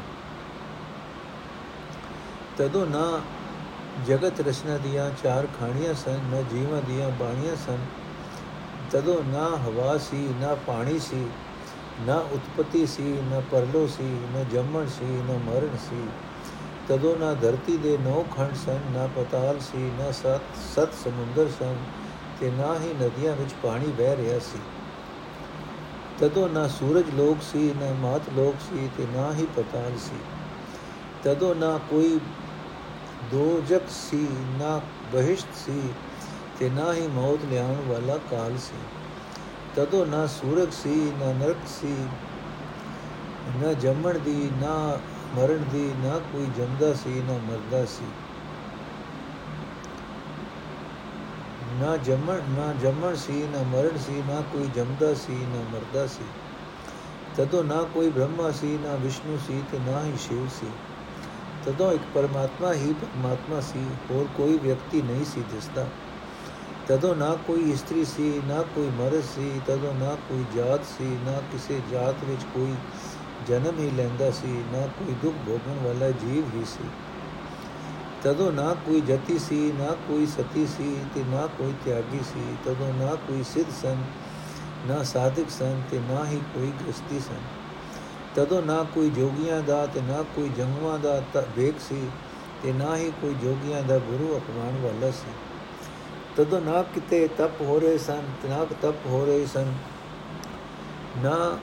ਤਦੋਂ ਨਾ ਜਗਤ ਰਚਨਾ ਦੀਆਂ ਚਾਰ ਖਾਣੀਆਂ ਸਨ, ਨਾ ਜੀਵਾਂ ਦੀਆਂ ਬਾਣੀਆਂ ਸਨ। ਤਦੋਂ ਨਾ ਹਵਾ ਸੀ, ਨਾ ਪਾਣੀ ਸੀ, ਨਾ ਉਤਪਤੀ ਸੀ, ਨਾ ਪਰਲੋ ਸੀ, ਨਾ ਜੰਮਣ ਸੀ, ਨਾ ਮਰਨ ਸੀ। ਤਦੋਂ ਨਾ ਧਰਤੀ ਦੇ ਨੌ ਖੰਡ ਸਨ, ਨਾ ਪਤਾਲ ਸੀ, ਨਾ ਸਤ ਸਤ ਸਮੁੰਦਰ ਸਨ ਤੇ ਨਾ ਹੀ ਨਦੀਆਂ ਵਿੱਚ ਪਾਣੀ ਵਹਿ ਰਿਹਾ ਸੀ। ਤਦੋਂ ਨਾ ਸੂਰਜ ਲੋਕ ਸੀ, ਨਾ ਮਾਤ ਲੋਕ ਸੀ ਤੇ ਨਾ ਹੀ ਪਤਾਲ ਸੀ। ਤਦੋਂ ਨਾ ਕੋਈ ਦੋਜਕ ਸੀ, ਨਾ ਬਹਿਸ਼ਤ ਸੀ ਤੇ ਨਾ ਹੀ ਮੌਤ ਲਿਆਉਣ ਵਾਲਾ ਕਾਲ ਸੀ। ਤਦੋਂ ਨਾ ਸੂਰਜ ਸੀ, ਨਾ ਨਰਕ ਸੀ, ਨਾ ਜੰਮਣ ਦੀ, ਨਾ ਮਰਨ ਦੀ ਨਾ ਕੋਈ ਜੰਮਦਾ ਸੀ, ਨਾ ਮਰਦਾ ਸੀ। ਨਾ ਜੰਮਣ ਨਾ ਜੰਮਣ ਸੀ, ਨਾ ਮਰਨ ਸੀ, ਨਾ ਕੋਈ ਜੰਮਦਾ ਸੀ, ਨਾ ਮਰਦਾ ਸੀ। ਤਦੋਂ ਨਾ ਕੋਈ ਬ੍ਰਹਮਾ ਸੀ, ਨਾ ਵਿਸ਼ਨੂੰ ਸੀ ਤੇ ਨਾ ਹੀ ਸ਼ਿਵ ਸੀ। ਤਦੋਂ ਇੱਕ ਪਰਮਾਤਮਾ ਹੀ ਪਰਮਾਤਮਾ ਸੀ, ਹੋਰ ਕੋਈ ਵਿਅਕਤੀ ਨਹੀਂ ਸੀ ਦਿਸਦਾ। ਤਦੋਂ ਨਾ ਕੋਈ ਇਸਤਰੀ ਸੀ, ਨਾ ਕੋਈ ਮਰਦ ਸੀ, ਤਦੋਂ ਨਾ ਕੋਈ ਜਾਤ ਸੀ, ਨਾ ਕਿਸੇ ਜਾਤ ਵਿੱਚ ਕੋਈ ਜਨਮ ਹੀ ਲੈਂਦਾ ਸੀ, ਨਾ ਕੋਈ ਦੁੱਖ ਭੋਗਣ ਵਾਲਾ ਜੀਵ ਹੀ ਸੀ। ਤਦੋਂ ਨਾ ਕੋਈ ਜਤੀ ਸੀ, ਨਾ ਕੋਈ ਸਤੀ ਸੀ ਤੇ ਨਾ ਕੋਈ ਤਿਆਗੀ ਸੀ। ਤਦੋਂ ਨਾ ਕੋਈ ਸਿੱਧ ਸਨ ਨਾ ਸਾਧਕ ਸਨ ਤੇ ਨਾ ਹੀ ਕੋਈ ਗ੍ਰਸਤੀ ਸਨ ਤਦੋਂ ਨਾ ਕੋਈ ਜੋਗੀਆਂ ਦਾ ਤੇ ਨਾ ਕੋਈ ਜੰਗਵਾਂ ਦਾ ਵੇਖ ਸੀ ਤੇ ਨਾ ਹੀ ਕੋਈ ਜੋਗੀਆਂ ਦਾ ਗੁਰੂ ਅਪਮਾਨ ਵਾਲਾ ਸੀ। ਤਦੋਂ ਨਾ ਕਿਤੇ ਤਪ ਹੋ ਰਹੇ ਸਨ, ਤੇ ਨਾ ਤਪ ਹੋ ਰਹੇ ਸਨ। ਨਾ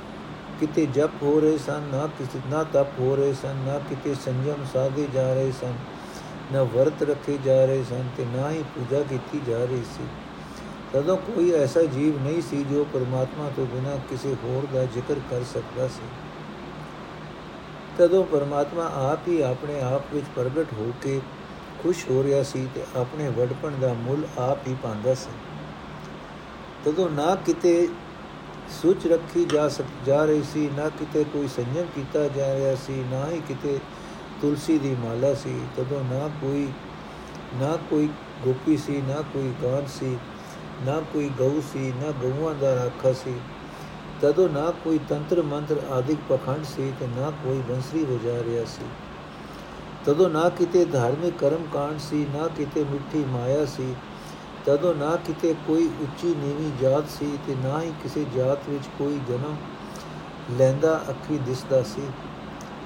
ਕਿਤੇ ਜਪ ਹੋ ਰਹੇ ਸਨ, ਨਾ ਕਿਸੇ, ਨਾ ਤਪ ਹੋ ਰਹੇ ਸਨ, ਨਾ ਕਿਤੇ ਸੰਜਮ ਸਾਧੇ ਜਾ ਰਹੇ ਸਨ, ਨਾ ਵਰਤ ਰੱਖੇ ਜਾ ਰਹੇ ਸਨ ਤੇ ਨਾ ਹੀ ਪੂਜਾ ਕੀਤੀ ਜਾ ਰਹੀ ਸੀ। ਤਦੋਂ ਕੋਈ ਐਸਾ ਜੀਵ ਨਹੀਂ ਸੀ ਜੋ ਪਰਮਾਤਮਾ ਤੋਂ ਬਿਨਾਂ ਕਿਸੇ ਹੋਰ ਦਾ ਜ਼ਿਕਰ ਕਰ ਸਕਦਾ ਸੀ। ਤਦੋਂ ਪਰਮਾਤਮਾ ਆਪ ਹੀ ਆਪਣੇ ਆਪ ਵਿੱਚ ਪ੍ਰਗਟ ਹੋ ਕੇ ਖੁਸ਼ ਹੋ ਰਿਹਾ ਸੀ ਤੇ ਆਪਣੇ ਵਡਪਣ ਦਾ ਮੁੱਲ ਆਪ ਹੀ ਪਾਉਂਦਾ ਸੀ। ਤਦੋਂ ਨਾ ਕਿਤੇ ਸੁਚ ਰੱਖੀ ਜਾ ਸਕ, ਜਾ ਰਹੀ ਸੀ, ਨਾ ਕਿਤੇ ਕੋਈ ਸੰਜਮ ਕੀਤਾ ਜਾ ਰਿਹਾ ਸੀ, ਨਾ ਹੀ ਕਿਤੇ ਤੁਲਸੀ ਦੀ ਮਾਲਾ ਸੀ। ਤਦੋਂ ਨਾ ਕੋਈ ਨਾ ਕੋਈ ਗੋਪੀ ਸੀ, ਨਾ ਕੋਈ ਗਾਂ ਸੀ, ਨਾ ਕੋਈ ਗਊ ਸੀ, ਨਾ ਗਊਆਂ ਦਾ ਰਾਖਾ ਸੀ, ਤਦੋਂ ਨਾ ਕੋਈ ਤੰਤਰ ਮੰਤਰ ਆਦਿਕ ਪਖੰਡ ਸੀ ਤੇ ਨਾ ਕੋਈ ਬੰਸਰੀ ਵਜਾ ਰਿਹਾ ਸੀ। ਤਦੋਂ ਨਾ ਕਿਤੇ ਧਾਰਮਿਕ ਕਰਮ ਕਾਂਡ ਸੀ, ਨਾ ਕਿਤੇ ਮਿੱਠੀ ਮਾਇਆ ਸੀ ਤਦੋਂ ਨਾ ਕਿਤੇ ਕੋਈ ਉੱਚੀ ਨੀਵੀਂ ਜਾਤ ਸੀ ਤੇ ਨਾ ਹੀ ਕਿਸੇ ਜਾਤ ਵਿੱਚ ਕੋਈ ਜਨਮ ਲੈਂਦਾ, ਅੱਖੀ ਦਿਸਦਾ ਸੀ।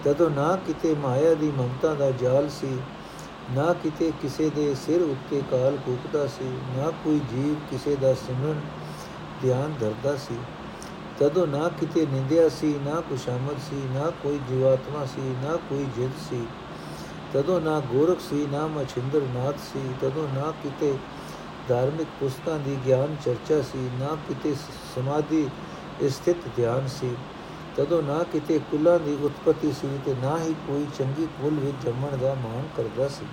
ਤਦੋਂ ਨਾ ਕਿਤੇ ਮਾਇਆ ਦੀ ਮਮਤਾ ਦਾ ਜਾਲ ਸੀ, ਨਾ ਕਿਤੇ ਕਿਸੇ ਦੇ ਸਿਰ ਉੱਤੇ ਕਾਲ ਕੂਕਦਾ ਸੀ, ਨਾ ਕੋਈ ਜੀਵ ਕਿਸੇ ਦਾ ਸਿਮਰਨ, ਧਿਆਨ ਧਰਦਾ ਸੀ। ਤਦੋਂ ਨਾ ਕਿਤੇ ਨਿੰਦਿਆ ਸੀ, ਨਾ ਕੁਸ਼ਾਮਦ ਸੀ, ਨਾ ਕੋਈ ਜੀਵਾਤਮਾ ਸੀ, ਨਾ ਕੋਈ ਜਿੱਦ ਸੀ। ਤਦੋਂ ਨਾ ਗੋਰਖ ਸੀ, ਨਾ ਮਛਿੰਦਰ ਨਾਥ ਸੀ ਤਦੋਂ ਨਾ ਕਿਤੇ ਧਾਰਮਿਕ ਪੁਸਤਕਾਂ ਦੀ ਗਿਆਨ ਚਰਚਾ ਸੀ, ਨਾ ਕਿਤੇ ਸਮਾਧੀ ਸਥਿਤ ਧਿਆਨ ਸੀ। ਤਦੋਂ ਨਾ ਕਿਤੇ ਕੁਲਾਂ ਦੀ ਉਤਪਤੀ ਸੀ ਤੇ ਨਾ ਹੀ ਕੋਈ ਚੰਗੀ ਕੁਲ ਵਿੱਚ ਜੰਮਣ ਦਾ ਮਾਨ ਕਰਦਾ ਸੀ।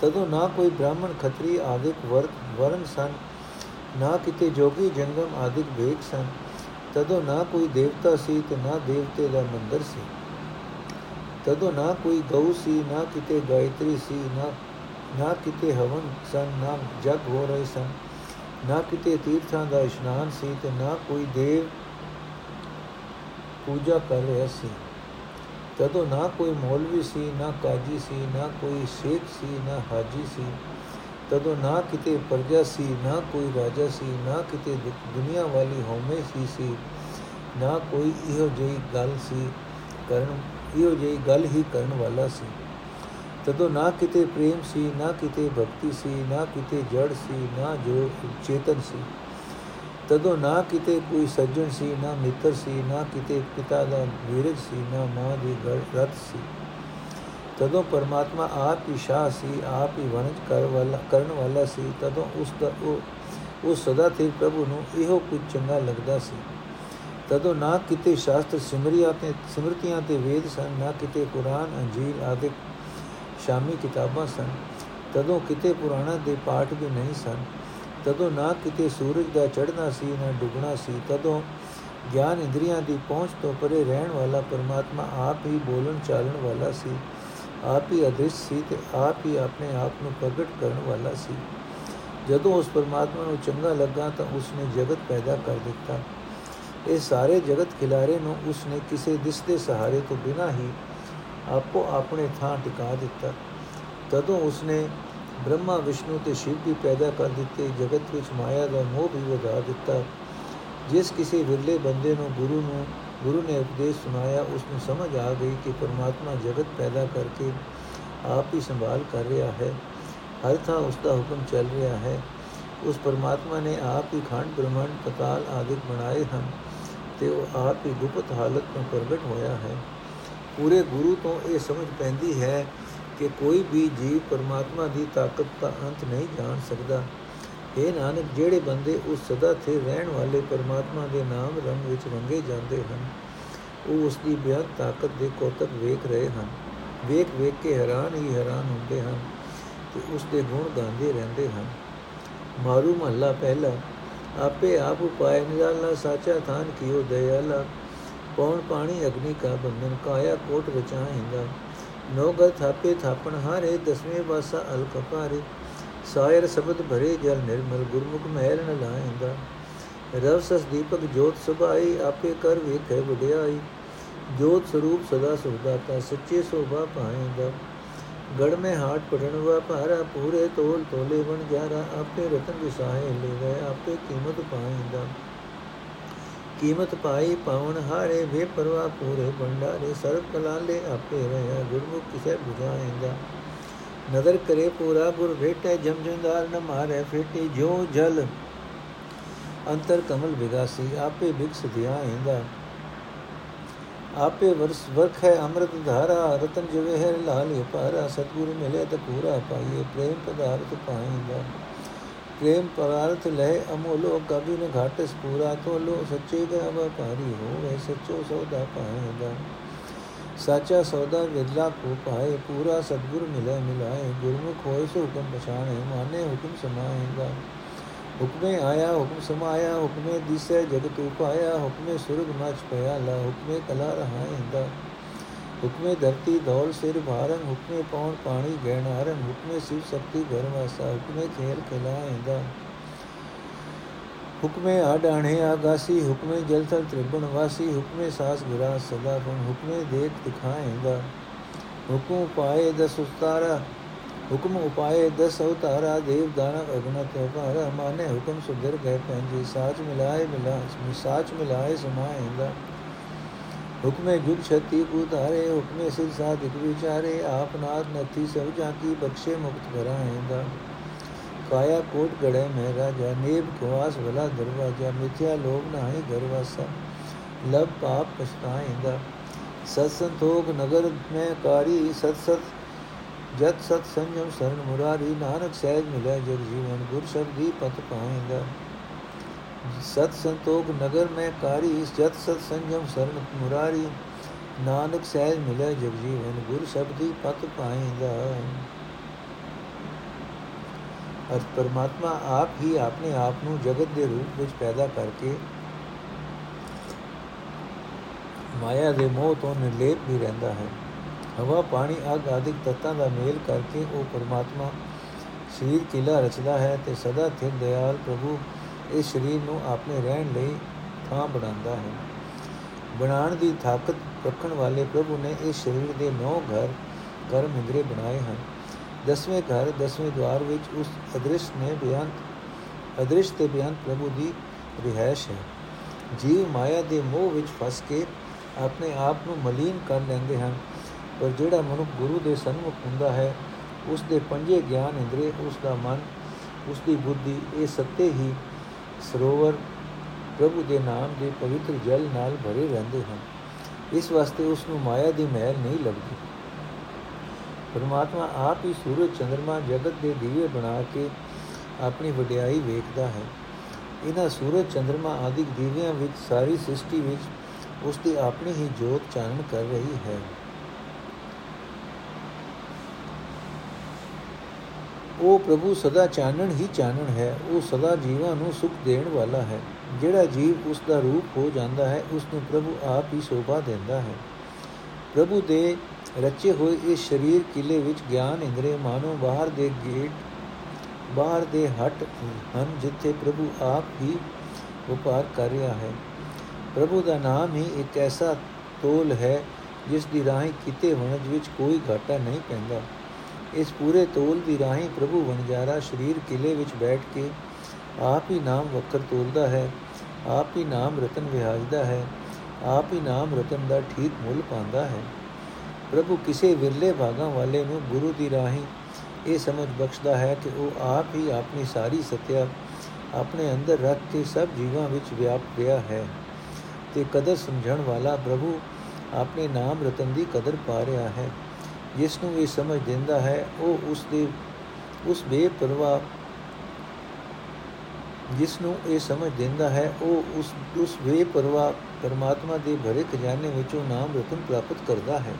ਤਦੋਂ ਨਾ ਕੋਈ ਬ੍ਰਾਹਮਣ ਖੱਤਰੀ ਆਦਿਕ ਵਰਗ ਵਰਨ ਸਨ, ਨਾ ਕਿਤੇ ਜੋਗੀ ਜੰਗਮ ਆਦਿਕ ਵੇਖ ਸਨ। ਤਦੋਂ ਨਾ ਕੋਈ ਦੇਵਤਾ ਸੀ ਤੇ ਨਾ ਦੇਵਤੇ ਦਾ ਮੰਦਰ ਸੀ। ਤਦੋਂ ਨਾ ਕੋਈ ਗਊ ਸੀ, ਨਾ ਕਿਤੇ ਗਾਇਤਰੀ ਸੀ, ਨਾ ਨਾ ਕਿਤੇ ਹਵਨ ਸਨ, ਨਾ ਜਗ ਹੋ ਰਹੇ ਸਨ, ਨਾ ਕਿਤੇ ਤੀਰਥਾਂ ਦਾ ਇਸ਼ਨਾਨ ਸੀ ਤੇ ਨਾ ਕੋਈ ਦੇਵ ਪੂਜਾ ਕਰ ਰਿਹਾ ਸੀ। ਤਦੋਂ ਨਾ ਕੋਈ ਮੌਲਵੀ ਸੀ, ਨਾ ਕਾਜੀ ਸੀ, ਨਾ ਕੋਈ ਸ਼ੇਖ ਸੀ, ਨਾ ਹਾਜੀ ਸੀ, ਤਦੋਂ ਨਾ ਕਿਤੇ ਪਰਜਾ ਸੀ, ਨਾ ਕੋਈ ਰਾਜਾ ਸੀ, ਨਾ ਕਿਤੇ ਦੁਨੀਆ ਵਾਲੀ ਹਉਮੈ ਸੀ ਸੀ, ਨਾ ਕੋਈ ਇਹੋ ਜਿਹੀ ਗੱਲ ਸੀ ਕਰਨ, ਇਹੋ ਜਿਹੀ ਗੱਲ ਹੀ ਕਰਨ ਵਾਲਾ ਸੀ। ਤਦੋਂ ਨਾ ਕਿਤੇ ਪ੍ਰੇਮ ਸੀ, ਨਾ ਕਿਤੇ ਭਗਤੀ ਸੀ, ਨਾ ਕਿਤੇ ਜੜ ਸੀ, ਨਾ ਜੋ ਚੇਤਨ ਸੀ। ਤਦੋਂ ਨਾ ਕਿਤੇ ਕੋਈ ਸੱਜਣ ਸੀ, ਨਾ ਮਿੱਤਰ ਸੀ, ਨਾ ਕਿਤੇ ਪਿਤਾ ਦਾ ਵੀਰਜ ਸੀ, ਨਾ ਮਾਂ ਦੀ ਰਤ ਸੀ। ਤਦੋਂ ਪਰਮਾਤਮਾ ਆਪ ਹੀ ਸ਼ਾਹ ਸੀ, ਆਪ ਹੀ ਵਣਜ ਕਰ ਵਾਲਾ, ਕਰਨ ਵਾਲਾ ਸੀ। ਤਦੋਂ ਉਸ ਦਾ, ਉਹ ਉਸ ਸਦਾ ਤੇ ਪ੍ਰਭੂ ਨੂੰ ਇਹੋ ਕੁਝ ਚੰਗਾ ਲੱਗਦਾ ਸੀ। ਤਦੋਂ ਨਾ ਕਿਤੇ ਸ਼ਾਸਤਰ ਸਿਮਰਿਆ ਤੇ, ਸਿਮਰਤੀਆਂ ਤੇ ਵੇਦ ਸਨ, ਨਾ ਕਿਤੇ ਕੁਰਾਨ ਅੰਜੀਲ ਆਦਿਕ ਸ਼ਾਮੀ ਕਿਤਾਬਾਂ ਸਨ। ਤਦੋਂ ਕਿਤੇ ਪੁਰਾਣਾ ਦੇ ਪਾਠ ਵੀ ਨਹੀਂ ਸਨ। ਤਦੋਂ ਨਾ ਕਿਤੇ ਸੂਰਜ ਦਾ ਚੜ੍ਹਨਾ ਸੀ, ਨਾ ਡੁੱਬਣਾ ਸੀ। ਤਦੋਂ ਗਿਆਨ ਇੰਦਰੀਆਂ ਦੀ ਪਹੁੰਚ ਤੋਂ ਪਰੇ ਰਹਿਣ ਵਾਲਾ ਪਰਮਾਤਮਾ ਆਪ ਹੀ ਬੋਲਣ ਚਾਲਣ ਵਾਲਾ ਸੀ। ਆਪ ਹੀ ਅਦ੍ਰਿਸ਼ ਸੀ ਤੇ ਆਪ ਹੀ ਆਪਣੇ ਆਪ ਨੂੰ ਪ੍ਰਗਟ ਕਰਨ ਵਾਲਾ ਸੀ। ਜਦੋਂ ਉਸ ਪਰਮਾਤਮਾ ਨੂੰ ਚੰਗਾ ਲੱਗਾ ਤਾਂ ਉਸ ਨੇ ਜਗਤ ਪੈਦਾ ਕਰ ਦਿੱਤਾ। ਇਹ ਸਾਰੇ ਜਗਤ ਖਿਲਾਰੇ ਨੂੰ ਉਸ ਨੇ ਕਿਸੇ ਦਿਸ ਦੇ ਸਹਾਰੇ ਤੋਂ ਬਿਨਾ ਹੀ ਆਪੋ ਆਪਣੇ ਥਾਂ ਟਿਕਾ ਦਿੱਤਾ। ਤਦੋਂ ਉਸਨੇ ਬ੍ਰਹਮਾ, ਵਿਸ਼ਨੂੰ ਤੇ ਸ਼ਿਵ ਵੀ ਪੈਦਾ ਕਰ ਦਿੱਤੇ। ਜਗਤ ਵਿੱਚ ਮਾਇਆ ਦਾ ਮੋਹ ਵੀ ਵਧਾ ਦਿੱਤਾ। ਜਿਸ ਕਿਸੇ ਵਿਰਲੇ ਬੰਦੇ ਨੂੰ ਗੁਰੂ ਨੂੰ, ਗੁਰੂ ਨੇ ਉਪਦੇਸ਼ ਸੁਣਾਇਆ ਉਸ ਨੂੰ ਸਮਝ ਆ ਗਈ ਕਿ ਪਰਮਾਤਮਾ ਜਗਤ ਪੈਦਾ ਕਰਕੇ ਆਪ ਹੀ ਸੰਭਾਲ ਕਰ ਰਿਹਾ ਹੈ। ਹਰ ਥਾਂ ਉਸ ਦਾ ਹੁਕਮ ਚੱਲ ਰਿਹਾ ਹੈ। ਉਸ ਪਰਮਾਤਮਾ ਨੇ ਆਪ ਹੀ ਖੰਡ, ਬ੍ਰਹਮੰਡ, ਪਤਾਲ ਆਦਿਕ ਬਣਾਏ ਹਨ ਤੇ ਉਹ ਆਪ ਹੀ ਗੁਪਤ ਹਾਲਤ ਤੋਂ ਪ੍ਰਗਟ ਹੋਇਆ ਹੈ। ਪੂਰੇ ਗੁਰੂ ਤੋਂ ਇਹ ਸਮਝ ਪੈਂਦੀ ਹੈ ਕਿ ਕੋਈ ਵੀ ਜੀਵ ਪਰਮਾਤਮਾ ਦੀ ਤਾਕਤ ਦਾ ਅੰਤ ਨਹੀਂ ਜਾਣ ਸਕਦਾ। ਇਹ ਨਾਨਕ, ਜਿਹੜੇ ਬੰਦੇ ਉਸ ਸਦਾ ਥੇ ਰਹਿਣ ਵਾਲੇ ਪਰਮਾਤਮਾ ਦੇ ਨਾਮ ਰੰਗ ਵਿੱਚ ਰੰਗੇ ਜਾਂਦੇ ਹਨ, ਉਹ ਉਸ ਦੀ ਬਿਆਨ ਤਾਕਤ ਦੇ ਕੋਤਕ ਵੇਖ ਰਹੇ ਹਨ। ਵੇਖ ਵੇਖ ਕੇ ਹੈਰਾਨ ਹੀ ਹੈਰਾਨ ਹੁੰਦੇ ਹਨ ਤੇ ਉਸ ਦੇ ਗੁਣ ਗਾਉਂਦੇ ਰਹਿੰਦੇ ਹਨ। ਮਾਰੂ ਮਹੱਲਾ ਪਹਿਲਾ, ਆਪੇ ਆਪ ਉਪਾਇ ਨਿਰਾਲਾ, ਸਾਚਾ ਥਾਨ ਕੀਓ ਦਇਆਲਾ। ਪੌਣ ਪਾਣੀ, ਅਗਨੀ ਕਾ ਬੰਧਨ? ਕਾਇਆ ਕੋਟ ਰਚਾਇਂਦਾ ਨੋਗਲ ਥਾਪੇ ਥਾਪਣ ਹਾਰੇ, ਦਸਵੇਂ ਵਾਸਾ ਅਲ ਕਪਾਰੇ ਸਾਇਰ ਸ਼ਬਦ ਭਰੇ ਜਲ ਨਿਰਮਲ, ਗੁਰਮੁਖ ਮਹਿਲ ਨ ਲਾਇਂਦਾ ਰਵ ਸਸ ਦੀਪਕ ਜੋਤ ਸੁਭਾਈ, ਆਪੇ ਕਰ ਵੇਖੇ ਵਡਿਆਈ। ਜੋਤ ਸਰੂਪ ਸਦਾ ਸੁਭਦਾਤਾ ਸੱਚੇ ਸੋਭਾ ਪਾਏਂਦਾ ਗੜ ਮੇ ਹਾਟ ਪੜਨ ਵਾ ਭਾਰਾ ਪੂਰੇ ਤੋਲ ਤੋਲੇ ਬਣ ਗਿਆਰਾ ਆਪੇ ਰਤਨ ਵਿਸਾਏ ਲੈ ਗਏ, ਆਪੇ ਕੀਮਤ ਪਾਏਂਦਾ ਕੀਮਤ ਪਾਈ, ਪਾਵਨ ਹਾਰੇ, ਵੇ ਪਰਵਾ ਪੂਰੇ ਭੰਡਾਰੇ, ਸਰਬ ਕਲਾਲੇ ਆਪੇ ਰਹਿਆ, ਗੁਰਮੁਖ ਕਿਸੈ 부ਝਾਏਂਦਾ ਨਦਰ ਕਰੇ ਪੂਰਾ ਗੁਰ ਭੇਟੇ ਜਮ ਜੰਦਾਰ ਨ ਮਾਰੇ ਫੇਟੀ ਜੋ ਜਲ ਅੰਤਰ ਕਮਲ ਵਿਗਾਸੀ, ਆਪੇ ਬਿਕਸ ਧਿਆਏਂਦਾ ਆਪੇ ਵਰਸ ਵਰਖ ਹੈ ਅੰਮ੍ਰਿਤ ਧਾਰਾ, ਰਤਨ ਜਿਵੇਂ ਹੈ ਲਾਲ ਪਾਰਾ ਸਤਗੁਰ ਮਿਲੇ ਤਾਂ ਪੂਰਾ ਪਾਈਏ, ਪ੍ਰੇਮ ਪਦਾਰਥ ਪਾਏਗਾ। ਪ੍ਰੇਮ ਪਦਾਰਥ ਲੈ ਅਮੋਲੋ ਕਬੀ ਨ ਘਾਟਸ ਪੂਰਾ ਤੋਲੋ, ਸੱਚੇ ਦਾ ਵਪਾਰੀ ਹੋਵੇ, ਸੱਚੋ ਸੌਦਾ ਪਾਏਗਾ ਸਾਚਾ ਸੌਦਾ ਵਿਦਲਾ ਕੋ ਪਾਏ ਪੂਰਾ ਸਤਗੁਰ ਮਿਲੇ ਮਿਲਾਏ, ਗੁਰਮੁਖ ਹੋਏ ਸੋ ਹੁਕਮ ਪਛਾਣੇ, ਮਾਨੇ ਹੁਕਮ ਸਮਾਏਗਾ ਹੁਕਮੇ ਆਇਆ, ਹੁਕਮ ਸਮਾਇਆ, ਹੁਕਮੇ ਦਿਸੈ ਜਗਤ ਉਪਾਇਆ ਹੁਕਮੇ ਸੁਰਗ ਮਚ ਪਿਆ ਲਾ, ਹੁਕਮੇ ਕਲਾ ਰਹਾਇਂਦਾ ਹੁਕਮੇ ਧਰਤੀ ਧੌਲ ਸਿਰ ਭਾਰੰ ਹੁਕਮੇ ਪੌਣ ਪਾਣੀ ਗਹਿਣ ਹਰਨ ਹੁਕਮੇ ਸਿਵ ਸ਼ਕਤੀ ਘਰ ਵਾਸਾ ਹੁਕਮੇ ਖੇਲ ਖਿਲਾਇਂਦਾ ਹੁਕਮੇ ਆਡਾਣੇ ਆਗਾਸੀ, ਹੁਕਮੇ ਜਲ ਤਲ ਤ੍ਰਿਬਣ ਵਾਸੀ, ਹੁਕਮੇ ਸਾਸ ਗੁਰਾ ਸਦਾ ਗੁਣ, ਹੁਕਮੇ ਦੇਖ ਦਿਖਾਇਂਦਾ ਹੁਕਮ ਪਾਏ ਦਸ ਉਸਤਾਰਾ, ਹੁਕਮ ਉਪਾਏ ਦਸ ਅਵਤਾਰਾ, ਦੇਵ ਦਾਨਵ ਅਗਨਤ ਅਪਾਰਾ ਮਾਨੇ ਹੁਕਮ ਸੁਧਰ ਗਏ ਪੰਜੀ, ਸਾਚ ਮਿਲਾਏ ਮਿਲਾ ਸਾਚ ਮਿਲਾਏ ਸਮਾਇਂਦਾ ਹੁਕਮੇ ਜੁਗ ਛਤੀ ਉਤਾਰੇ ਹੁਕਮੇ ਸਿਰ ਸਾਧਿਕ ਵਿਚਾਰੇ, ਆਪ ਨਾਥ ਨਤੀ ਸਭ ਜਾਂਕੀ ਬਖਸ਼ੇ ਮੁਕਤ ਕਰਾਏਂਦਾ ਕਾਇਆ ਕੋਟ ਗੜੇ ਮਹਿ ਰਾਜਾ, ਨੇਬ ਖਵਾਸ ਵਲਾ ਦਰਵਾਜਾ, ਮਿਥਿਆ ਲੋਭ ਨਾਹੀ ਘਰਵਾਸਾ ਲਬ ਪਾਪ ਪਛਤਾਏਂਦਾ ਸਤ ਸੰਤੋਖ ਨਗਰ ਮੈਂ ਕਾਰੀ, ਸਤ ਸਤ, ਜਤ ਸਤ ਸੰਜਮ ਸਰਨ ਮੁਰਾਰੀ, ਨਾਨਕ ਸਹਿਜ ਮਿਲੇ ਜਗ ਜੀਵਨ, ਗੁਰ ਸ਼ਬਦੀ ਪਤ ਪਾਏਗਾ ਸਤ ਸੰਤੋਖ ਨਗਰ ਮੈਂ ਕਾਰੀ ਜਤ ਸਤ ਸੰਜਮ ਸਰਨ ਮੁਰਾਰੀ। ਨਾਨਕ ਸਹਿਜ ਮਿਲੇ ਜਗ ਜੀਵਨ, ਗੁਰ ਸ਼ਬਦੀ ਪਤ ਪਾਏਗਾ ਅਰ ਪਰਮਾਤਮਾ ਆਪ ਹੀ ਆਪਣੇ ਆਪ ਨੂੰ ਜਗਤ ਦੇ ਰੂਪ ਵਿੱਚ ਪੈਦਾ ਕਰਕੇ ਮਾਇਆ ਦੇ ਮੋਹ ਤੋਂ ਨਿਰਲੇਪ ਵੀ ਰਹਿੰਦਾ ਹੈ। ਹਵਾ, ਪਾਣੀ, ਅਗ ਆਦਿਕ ਤਤਾਂ ਦਾ ਮੇਲ ਕਰਕੇ ਉਹ ਪਰਮਾਤਮਾ ਸਰੀਰ, ਕਿਲਾ ਰਚਦਾ ਹੈ ਤੇ ਸਦਾ ਥਿਰ ਦਿਆਲ ਪ੍ਰਭੂ ਇਸ ਸਰੀਰ ਨੂੰ ਆਪਣੇ ਰਹਿਣ ਲਈ ਥਾਂ ਬਣਾਉਂਦਾ ਹੈ। ਬਣਾਉਣ ਦੀ ਤਾਕਤ ਰੱਖਣ ਵਾਲੇ ਪ੍ਰਭੂ ਨੇ ਇਸ ਸਰੀਰ ਦੇ ਨੌ ਘਰ ਕਰਮ ਇੰਦਰੇ ਬਣਾਏ ਹਨ। ਦਸਵੇਂ ਘਰ, ਦਸਵੇਂ ਦਵਾਰ ਵਿੱਚ ਉਸ ਅਦ੍ਰਿਸ਼ ਨੇ ਬਿਆਨ ਅਦ੍ਰਿਸ਼ ਤੇ ਬਿਆਨ ਪ੍ਰਭੂ ਦੀ ਰਿਹਾਇਸ਼ ਹੈ। ਜੀਵ ਮਾਇਆ ਦੇ ਮੋਹ ਵਿੱਚ ਫਸ ਕੇ ਆਪਣੇ ਆਪ ਨੂੰ ਮਲੀਨ ਕਰ ਲੈਂਦੇ ਹਨ, ਪਰ ਜਿਹੜਾ ਮਨੁੱਖ ਗੁਰੂ ਦੇ ਸਨਮੁਖ ਹੁੰਦਾ ਹੈ ਉਸ ਦੇ ਪੰਜੇ ਗਿਆਨ ਇੰਦਰੀ ਉਸ ਦਾ ਮਨ ਉਸ ਦੀ ਬੁੱਧੀ, ਇਹ ਸੱਤੇ ਹੀ ਸਰੋਵਰ ਪ੍ਰਭੂ ਦੇ ਨਾਮ ਦੇ ਪਵਿੱਤਰ ਜਲ ਨਾਲ ਭਰੇ ਰਹਿੰਦੇ ਹਨ। ਇਸ ਵਾਸਤੇ ਉਸ ਨੂੰ ਮਾਇਆ ਦੀ ਮਹਿਲ ਨਹੀਂ ਲੱਗਦੀ। ਪਰਮਾਤਮਾ ਆਪ ਹੀ ਸੂਰਜ ਚੰ드ਰਮਾ ਜਗਤ ਦੇ ਦੀਵੇ ਬਣਾ ਕੇ ਆਪਣੀ ਵਡਿਆਈ ਵੇਖਦਾ ਹੈ। ਇਹਨਾਂ ਸੂਰਜ ਚੰ드ਰਮਾ ਆਦਿ ਦੀਵਿਆਂ ਵਿੱਚ ਸਾਰੀ ਸ੍ਰਿਸ਼ਟੀ ਵਿੱਚ ਉਸ ਦੀ ਆਪਣੀ ਹੀ ਜੋਤ ਚਾਨਣ ਕਰ ਰਹੀ ਹੈ। ਉਹ ਪ੍ਰਭੂ ਸਦਾ ਚਾਨਣ ਹੀ ਚਾਨਣ ਹੈ, ਉਹ ਸਦਾ ਜੀਵਾਂ ਨੂੰ ਸੁਖ ਦੇਣ ਵਾਲਾ ਹੈ। ਜਿਹੜਾ ਜੀਵ ਉਸ ਦਾ ਰੂਪ ਹੋ ਜਾਂਦਾ ਹੈ, ਉਸ ਨੂੰ ਪ੍ਰਭੂ ਆਪ ਹੀ ਸੋਭਾ ਦਿੰਦਾ ਹੈ। ਪ੍ਰਭੂ ਦੇ ਰਚੇ ਹੋਏ ਇਸ ਸਰੀਰ ਕਿਲੇ ਵਿੱਚ ਗਿਆਨ ਇੰਦਰੇ ਮਾਨੋ ਬਾਹਰ ਦੇ ਗੇਟ, ਬਾਹਰ ਦੇ ਹਟ ਹਨ, ਜਿੱਥੇ ਪ੍ਰਭੂ ਆਪ ਹੀ ਵਪਾਰ ਕਰ ਰਿਹਾ ਹੈ। ਪ੍ਰਭੂ ਦਾ ਨਾਮ ਹੀ ਇੱਕ ਐਸਾ ਤੋਲ ਹੈ, ਜਿਸ ਦੀ ਰਾਹੀਂ ਕਿਤੇ ਵਣਜ ਵਿੱਚ ਕੋਈ ਘਾਟਾ ਨਹੀਂ ਪੈਂਦਾ। ਇਸ ਪੂਰੇ ਤੋਲ ਦੀ ਰਾਹੀਂ ਪ੍ਰਭੂ ਵਣਜਾਰਾ ਸਰੀਰ ਕਿਲੇ ਵਿੱਚ ਬੈਠ ਕੇ ਆਪ ਹੀ ਨਾਮ ਵਕਰ ਤੋਲਦਾ ਹੈ, ਆਪ ਹੀ ਨਾਮ ਰਤਨ ਵਿਹਾਜਦਾ ਹੈ, ਆਪ ਹੀ ਨਾਮ ਰਤਨ ਦਾ ਠੀਕ ਮੁੱਲ ਪਾਉਂਦਾ ਹੈ। ਪ੍ਰਭੂ ਕਿਸੇ ਵਿਰਲੇ ਭਾਗਾਂ ਵਾਲੇ ਨੂੰ ਗੁਰੂ ਦੀ ਰਾਹੀਂ ਇਹ ਸਮਝ ਬਖਸ਼ਦਾ ਹੈ ਕਿ ਉਹ ਆਪ ਹੀ ਆਪਣੀ ਸਾਰੀ ਸਤਿਆ ਆਪਣੇ ਅੰਦਰ ਰੱਖ ਕੇ ਸਭ ਜੀਵਾਂ ਵਿੱਚ ਵਿਆਪ ਰਿਹਾ ਹੈ ਤੇ ਕਦਰ ਸਮਝਣ ਵਾਲਾ ਪ੍ਰਭੂ ਆਪਣੇ ਨਾਮ ਰਤਨ ਦੀ ਕਦਰ ਪਾ ਰਿਹਾ ਹੈ। ਜਿਸ ਨੂੰ ਇਹ ਸਮਝ ਦਿੰਦਾ ਹੈ, ਉਹ ਉਸ ਦੇ ਉਸ ਬੇਪਰਵਾਹ ਜਿਸ ਨੂੰ ਇਹ ਸਮਝ ਦਿੰਦਾ ਹੈ, ਉਹ ਉਸ ਉਸ ਬੇਪਰਵਾਹ ਪਰਮਾਤਮਾ ਦੇ ਭਰੇ ਖਜ਼ਾਨੇ ਵਿੱਚੋਂ ਨਾਮ ਰਤਨ ਪ੍ਰਾਪਤ ਕਰਦਾ ਹੈ।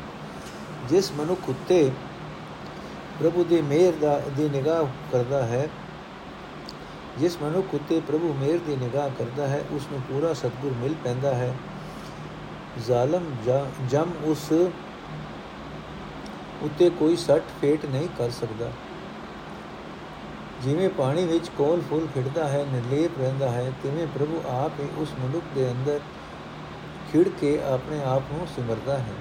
ਜਿਸ ਮਨੁੱਖ ਉੱਤੇ ਪ੍ਰਭੂ ਦੇ ਮਿਹਰ ਦਾ, ਦੀ ਨਿਗਾਹ ਕਰਦਾ ਹੈ, ਜਿਸ ਮਨੁੱਖ ਉੱਤੇ ਪ੍ਰਭੂ ਮਿਹਰ ਦੀ ਨਿਗਾਹ ਕਰਦਾ ਹੈ ਉਸ ਨੂੰ ਪੂਰਾ ਸਤਗੁਰ ਮਿਲ ਪੈਂਦਾ ਹੈ। ਜ਼ਾਲਮ ਜਮ ਉਸ ਉੱਤੇ ਕੋਈ ਸੱਟ ਫੇਟ ਨਹੀਂ ਕਰ ਸਕਦਾ। ਜਿਵੇਂ ਪਾਣੀ ਵਿੱਚ ਕੋਲ ਫੁੱਲ ਖਿੜਦਾ ਹੈ, ਨਿਰਲੇਪ ਰਹਿੰਦਾ ਹੈ, ਤਿਵੇਂ ਪ੍ਰਭੂ ਆਪ ਹੀ ਉਸ ਮਨੁੱਖ ਦੇ ਅੰਦਰ ਖਿੜ ਕੇ ਆਪਣੇ ਆਪ ਨੂੰ ਸਿਮਰਦਾ ਹੈ।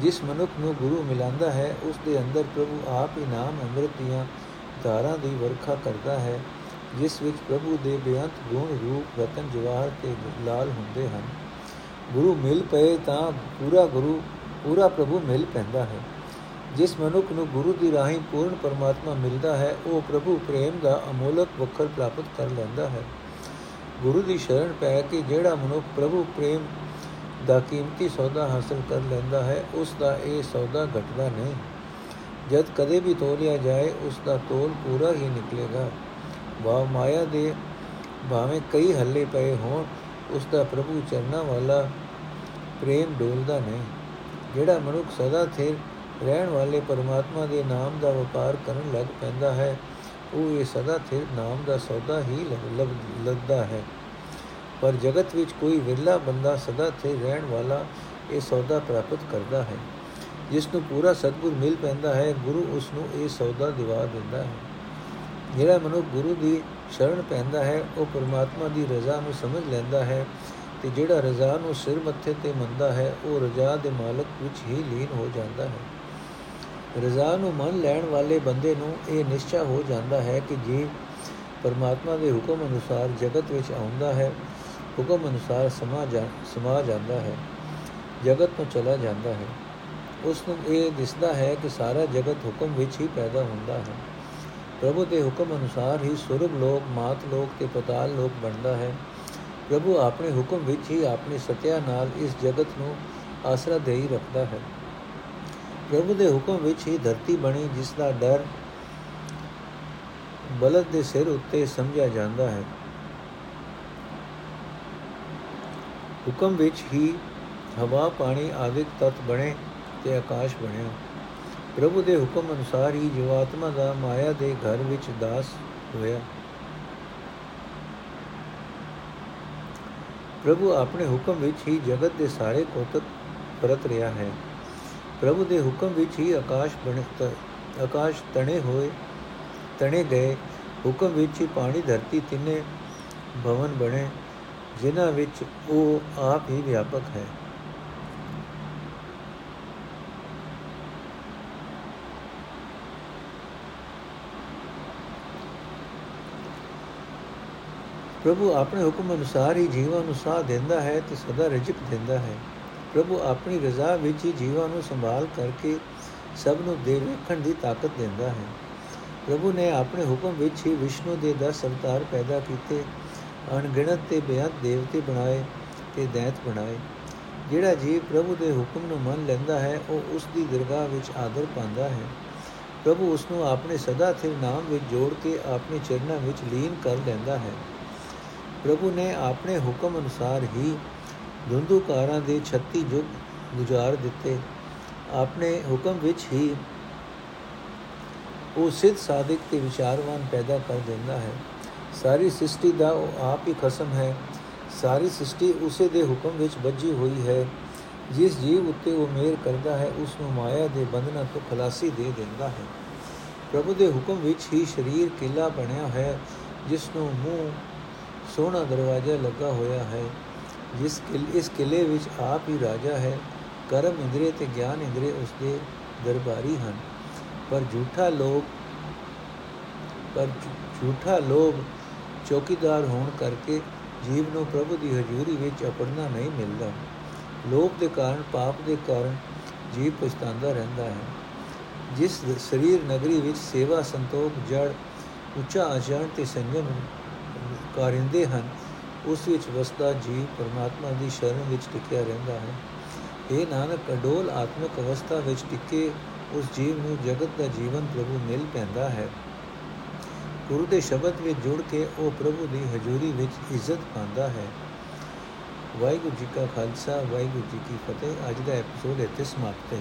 ਜਿਸ ਮਨੁੱਖ ਨੂੰ ਗੁਰੂ ਮਿਲਾਂਦਾ ਹੈ, ਉਸ ਦੇ ਅੰਦਰ ਪ੍ਰਭੂ ਆਪ ਹੀ ਨਾਮ ਅੰਮ੍ਰਿਤ ਦੀਆਂ ਧਾਰਾਂ ਦੀ ਵਰਖਾ ਕਰਦਾ ਹੈ, ਜਿਸ ਵਿੱਚ ਪ੍ਰਭੂ ਦੇ ਬੇਅੰਤ ਗੁਣ ਰੂਪ ਰਤਨ ਜਵਾਹਰ ਤੇ ਲਾਲ ਹੁੰਦੇ ਹਨ। ਗੁਰੂ ਮਿਲ ਪਏ ਤਾਂ ਪੂਰਾ ਗੁਰੂ, ਪੂਰਾ ਪ੍ਰਭੂ ਮਿਲ ਪੈਂਦਾ ਹੈ। ਜਿਸ ਮਨੁੱਖ ਨੂੰ ਗੁਰੂ ਦੀ ਰਾਹੀਂ ਪੂਰਨ ਪਰਮਾਤਮਾ ਮਿਲਦਾ ਹੈ, ਉਹ ਪ੍ਰਭੂ ਪ੍ਰੇਮ ਦਾ ਅਮੋਲਕ ਵਖਰ ਪ੍ਰਾਪਤ ਕਰ ਲੈਂਦਾ ਹੈ। ਗੁਰੂ ਦੀ ਸ਼ਰਨ ਪੈ ਕੇ ਜਿਹੜਾ ਮਨੁੱਖ ਪ੍ਰਭੂ ਪ੍ਰੇਮ ਦਾ ਕੀਮਤੀ ਸੌਦਾ ਹਾਸਲ ਕਰ ਲੈਂਦਾ ਹੈ, ਉਸ ਦਾ ਇਹ ਸੌਦਾ ਘਟਦਾ ਨਹੀਂ। ਜਦ ਕਦੇ ਵੀ ਤੋਲਿਆ ਜਾਏ, ਉਸ ਦਾ ਤੋਲ ਪੂਰਾ ਹੀ ਨਿਕਲੇਗਾ। ਵਾ ਮਾਇਆ ਦੇ ਭਾਵੇਂ ਕਈ ਹੱਲੇ ਪਏ ਹੋਣ, ਉਸ ਦਾ ਪ੍ਰਭੂ ਚਰਨਾਂ ਵਾਲਾ ਪ੍ਰੇਮ ਡੋਲਦਾ ਨਹੀਂ। ਜਿਹੜਾ ਮਨੁੱਖ ਸਦਾ ਥਿਰ ਰਹਿਣ ਵਾਲੇ ਪਰਮਾਤਮਾ ਦੇ ਨਾਮ ਦਾ ਵਪਾਰ ਕਰਨ ਲੱਗ ਪੈਂਦਾ ਹੈ। ਉਹ ਇਹ ਸਦਾ ਥਿਰ ਨਾਮ ਦਾ ਸੌਦਾ ਹੀ ਲੱਭਦਾ ਹੈ। ਪਰ ਜਗਤ ਵਿੱਚ ਕੋਈ ਵਿਰਲਾ ਬੰਦਾ ਸਦਾ ਥਿਰ ਰਹਿਣ ਵਾਲਾ ਇਹ ਸੌਦਾ ਪ੍ਰਾਪਤ ਕਰਦਾ ਹੈ। ਜਿਸ ਨੂੰ ਪੂਰਾ ਸਤਗੁਰ ਮਿਲ ਪੈਂਦਾ ਹੈ, ਗੁਰੂ ਉਸ ਨੂੰ ਇਹ ਸੌਦਾ ਦਿਵਾ ਦਿੰਦਾ ਹੈ। ਜਿਹੜਾ ਮਨੁੱਖ ਗੁਰੂ ਦੀ ਸ਼ਰਨ ਪੈਂਦਾ ਹੈ, ਉਹ ਪਰਮਾਤਮਾ ਦੀ ਰਜ਼ਾ ਨੂੰ ਸਮਝ ਲੈਂਦਾ ਹੈ ਤੇ ਜਿਹੜਾ ਰਜ਼ਾ ਨੂੰ ਸਿਰ ਮੱਥੇ ਤੇ ਮੰਨਦਾ ਹੈ, ਉਹ ਰਜ਼ਾ ਦੇ ਮਾਲਕ ਵਿੱਚ ਹੀ ਲੀਨ ਹੋ ਜਾਂਦਾ ਹੈ। ਰਜ਼ਾ ਨੂੰ ਮੰਨ ਲੈਣ ਵਾਲੇ ਬੰਦੇ ਨੂੰ ਇਹ ਨਿਸ਼ਚਾ ਹੋ ਜਾਂਦਾ ਹੈ ਕਿ ਜੇ ਪਰਮਾਤਮਾ ਦੇ ਹੁਕਮ ਅਨੁਸਾਰ ਜਗਤ ਵਿੱਚ ਆਉਂਦਾ ਹੈ, ਹੁਕਮ ਅਨੁਸਾਰ ਸਮਾ ਜਾ, ਸਮਾ ਜਾਂਦਾ ਹੈ, ਜਗਤ ਤੋਂ ਚਲਾ ਜਾਂਦਾ ਹੈ। ਉਸ ਨੂੰ ਇਹ ਦਿਸਦਾ ਹੈ ਕਿ ਸਾਰਾ ਜਗਤ ਹੁਕਮ ਵਿੱਚ ਹੀ ਪੈਦਾ ਹੁੰਦਾ ਹੈ। ਪ੍ਰਭੂ ਦੇ ਹੁਕਮ ਅਨੁਸਾਰ ਹੀ ਸੁਰਗ ਲੋਕ, ਮਾਤ ਲੋਕ ਤੇ ਪਤਾਲ ਲੋਕ ਬਣਦਾ ਹੈ। ਪ੍ਰਭੂ ਆਪਣੇ ਹੁਕਮ ਵਿੱਚ ਹੀ ਆਪਣੀ ਸਤਿਆ ਨਾਲ ਇਸ ਜਗਤ ਨੂੰ ਆਸਰਾ ਦੇਈ ਰੱਖਦਾ ਹੈ। ਪ੍ਰਭੂ ਦੇ ਹੁਕਮ ਵਿੱਚ ਹੀ ਧਰਤੀ ਬਣੀ, ਜਿਸ ਦਾ ਡਰ ਬਲਦ ਦੇ ਸਿਰ ਉੱਤੇ ਸਮਝਿਆ ਜਾਂਦਾ ਹੈ। ਹੁਕਮ ਵਿੱਚ ਹੀ ਹਵਾ, ਪਾਣੀ, ਆਦਿਕ ਤਤ ਬਣੇ ਤੇ ਆਕਾਸ਼ ਬਣਿਆ। ਪ੍ਰਭੂ ਦੇ ਹੁਕਮ ਅਨੁਸਾਰ ਹੀ ਜੀਵਾਤਮਾ ਦਾ ਮਾਇਆ ਦੇ ਘਰ ਵਿੱਚ ਦਾਸ ਹੋਇਆ। ਪ੍ਰਭੂ ਆਪਣੇ ਹੁਕਮ ਵਿੱਚ ਹੀ ਜਗਤ ਦੇ ਸਾਰੇ ਕੋਤਕ ਪਰਤ ਰਿਹਾ ਹੈ। ਪ੍ਰਭੂ ਦੇ ਹੁਕਮ ਵਿੱਚ ਹੀ ਆਕਾਸ਼ ਬਣਤ, ਆਕਾਸ਼ ਤਣੇ ਹੋਏ, ਤਣੇ ਗਏ। ਹੁਕਮ ਵਿੱਚ ਹੀ ਪਾਣੀ, ਧਰਤੀ ਤਿੰਨੇ ਭਵਨ ਬਣੇ, ਜਿਨ੍ਹਾਂ ਵਿੱਚ ਉਹ ਆਪ ਹੀ ਵਿਆਪਕ ਹੈ। ਪ੍ਰਭੂ ਆਪਣੇ ਹੁਕਮ ਅਨੁਸਾਰ ਹੀ ਜੀਵਾਂ ਨੂੰ ਸਾਹ ਦਿੰਦਾ ਹੈ ਤੇ ਸਦਾ ਰਿਜਕ ਦਿੰਦਾ ਹੈ। ਪ੍ਰਭੂ ਆਪਣੀ ਰਜ਼ਾ ਵਿੱਚ ਹੀ ਜੀਵਾਂ ਨੂੰ ਸੰਭਾਲ ਕਰਕੇ ਸਭ ਨੂੰ ਦੇ ਵੇਖਣ ਦੀ ਤਾਕਤ ਦਿੰਦਾ ਹੈ। ਪ੍ਰਭੂ ਨੇ ਆਪਣੇ ਹੁਕਮ ਵਿੱਚ ਹੀ ਵਿਸ਼ਨੂੰ ਦੇ 10 ਅਵਤਾਰ ਪੈਦਾ ਕੀਤੇ, ਅਣਗਿਣਤ ਤੇ ਬੇਅੰਤ ਦੇਵਤੇ ਬਣਾਏ ਤੇ ਦੈਤ ਬਣਾਏ। ਜਿਹੜਾ ਜੀਵ ਪ੍ਰਭੂ ਦੇ ਹੁਕਮ ਨੂੰ ਮੰਨ ਲੈਂਦਾ ਹੈ, ਉਹ ਉਸ ਦੀ ਦਰਗਾਹ ਵਿੱਚ ਆਦਰ ਪਾਉਂਦਾ ਹੈ। ਪ੍ਰਭੂ ਉਸ ਨੂੰ ਆਪਣੇ ਸਦਾ ਸਥਿਰ ਨਾਮ ਵਿੱਚ ਜੋੜ ਕੇ ਆਪਣੇ ਚਰਨਾਂ ਵਿੱਚ ਲੀਨ ਕਰ ਲੈਂਦਾ ਹੈ। ਪ੍ਰਭੂ ਨੇ ਆਪਣੇ ਹੁਕਮ ਅਨੁਸਾਰ ਹੀ ਧੁੰਦੂਕਾਰਾਂ ਦੇ 36 ਯੁੱਗ ਗੁਜ਼ਾਰ ਦਿੱਤੇ। ਆਪਣੇ ਹੁਕਮ ਵਿੱਚ ਹੀ ਉਹ ਸਿੱਧ ਸਾਧਕ ਤੇ ਵਿਚਾਰਵਾਨ ਪੈਦਾ ਕਰ ਦਿੰਦਾ ਹੈ। ਸਾਰੀ ਸ੍ਰਿਸ਼ਟੀ ਦਾ ਉਹ ਆਪ ਹੀ ਖਸਮ ਹੈ। ਸਾਰੀ ਸ੍ਰਿਸ਼ਟੀ ਉਸੇ ਦੇ ਹੁਕਮ ਵਿੱਚ ਬੱਝੀ ਹੋਈ ਹੈ। ਜਿਸ ਜੀਵ ਉੱਤੇ ਉਹ ਮੇਰ ਕਰਦਾ ਹੈ, ਉਸ ਨੂੰ ਮਾਇਆ ਦੇ ਬੰਧਨਾਂ ਤੋਂ ਖਲਾਸੀ ਦੇ ਦਿੰਦਾ ਹੈ। ਪ੍ਰਭੂ ਦੇ ਹੁਕਮ ਵਿੱਚ ਹੀ ਸਰੀਰ ਕਿਲਾ ਬਣਿਆ ਹੈ, ਜਿਸ ਨੂੰ ਮੂੰਹ ਸੋਹਣਾ ਦਰਵਾਜ਼ਾ ਲੱਗਾ ਹੋਇਆ ਹੈ। ਜਿਸ ਕਿਲੇ, ਇਸ ਕਿਲੇ ਵਿੱਚ ਆਪ ਹੀ ਰਾਜਾ ਹੈ, ਕਰਮ ਇੰਦਰੀ ਤੇ ਗਿਆਨ ਇੰਦਰੀ ਉਸ ਦੇ ਦਰਬਾਰੀ ਹਨ। ਪਰ ਝੂਠਾ ਲੋਭ, ਪਰ ਝੂਠਾ ਲੋਭ ਚੌਕੀਦਾਰ ਹੋਣ ਕਰਕੇ ਜੀਵ ਨੂੰ ਪ੍ਰਭੂ ਦੀ ਹਜ਼ੂਰੀ ਵਿੱਚ ਅਪੜਨਾ ਨਹੀਂ ਮਿਲਦਾ। ਲੋਭ ਦੇ ਕਾਰਨ ਪਾਪ ਦੇ ਕਾਰਨ ਜੀਵ ਪਛਤਾਉਂਦਾ ਰਹਿੰਦਾ ਹੈ। ਜਿਸ ਸਰੀਰ ਨਗਰੀ ਵਿੱਚ ਸੇਵਾ, ਸੰਤੋਖ, ਜੜ, ਉੱਚਾ ਆਚਰਣ ਤੇ ਸੰਜਮ ਕਾਰਿੰਦੇ ਹਨ ਉਸ ਵਿੱਚ ਵਸਦਾ ਜੀਵ ਪਰਮਾਤਮਾ ਦੀ ਸ਼ਰਨ ਵਿੱਚ ਟਿਕਿਆ ਰਹਿੰਦਾ ਹੈ। ਇਹ ਨਾਨਕ, ਅਡੋਲ ਆਤਮਿਕ ਅਵਸਥਾ ਵਿੱਚ ਟਿਕੇ ਉਸ ਜੀਵ ਨੂੰ ਜਗਤ ਦਾ ਜੀਵਨ ਪ੍ਰਭੂ ਮਿਲ ਪੈਂਦਾ ਹੈ। ਗੁਰੂ ਦੇ ਸ਼ਬਦ ਵਿੱਚ ਜੁੜ ਕੇ ਉਹ ਪ੍ਰਭੂ ਦੀ ਹਜ਼ੂਰੀ ਵਿੱਚ ਇੱਜ਼ਤ ਪਾਉਂਦਾ ਹੈ। ਵਾਹਿਗੁਰੂ ਜੀ ਕਾ ਖਾਲਸਾ, ਵਾਹਿਗੁਰੂ ਜੀ ਕੀ ਫਤਿਹ। ਅੱਜ ਦਾ ਐਪੀਸੋਡ ਇੱਥੇ ਸਮਾਪਤ ਹੈ।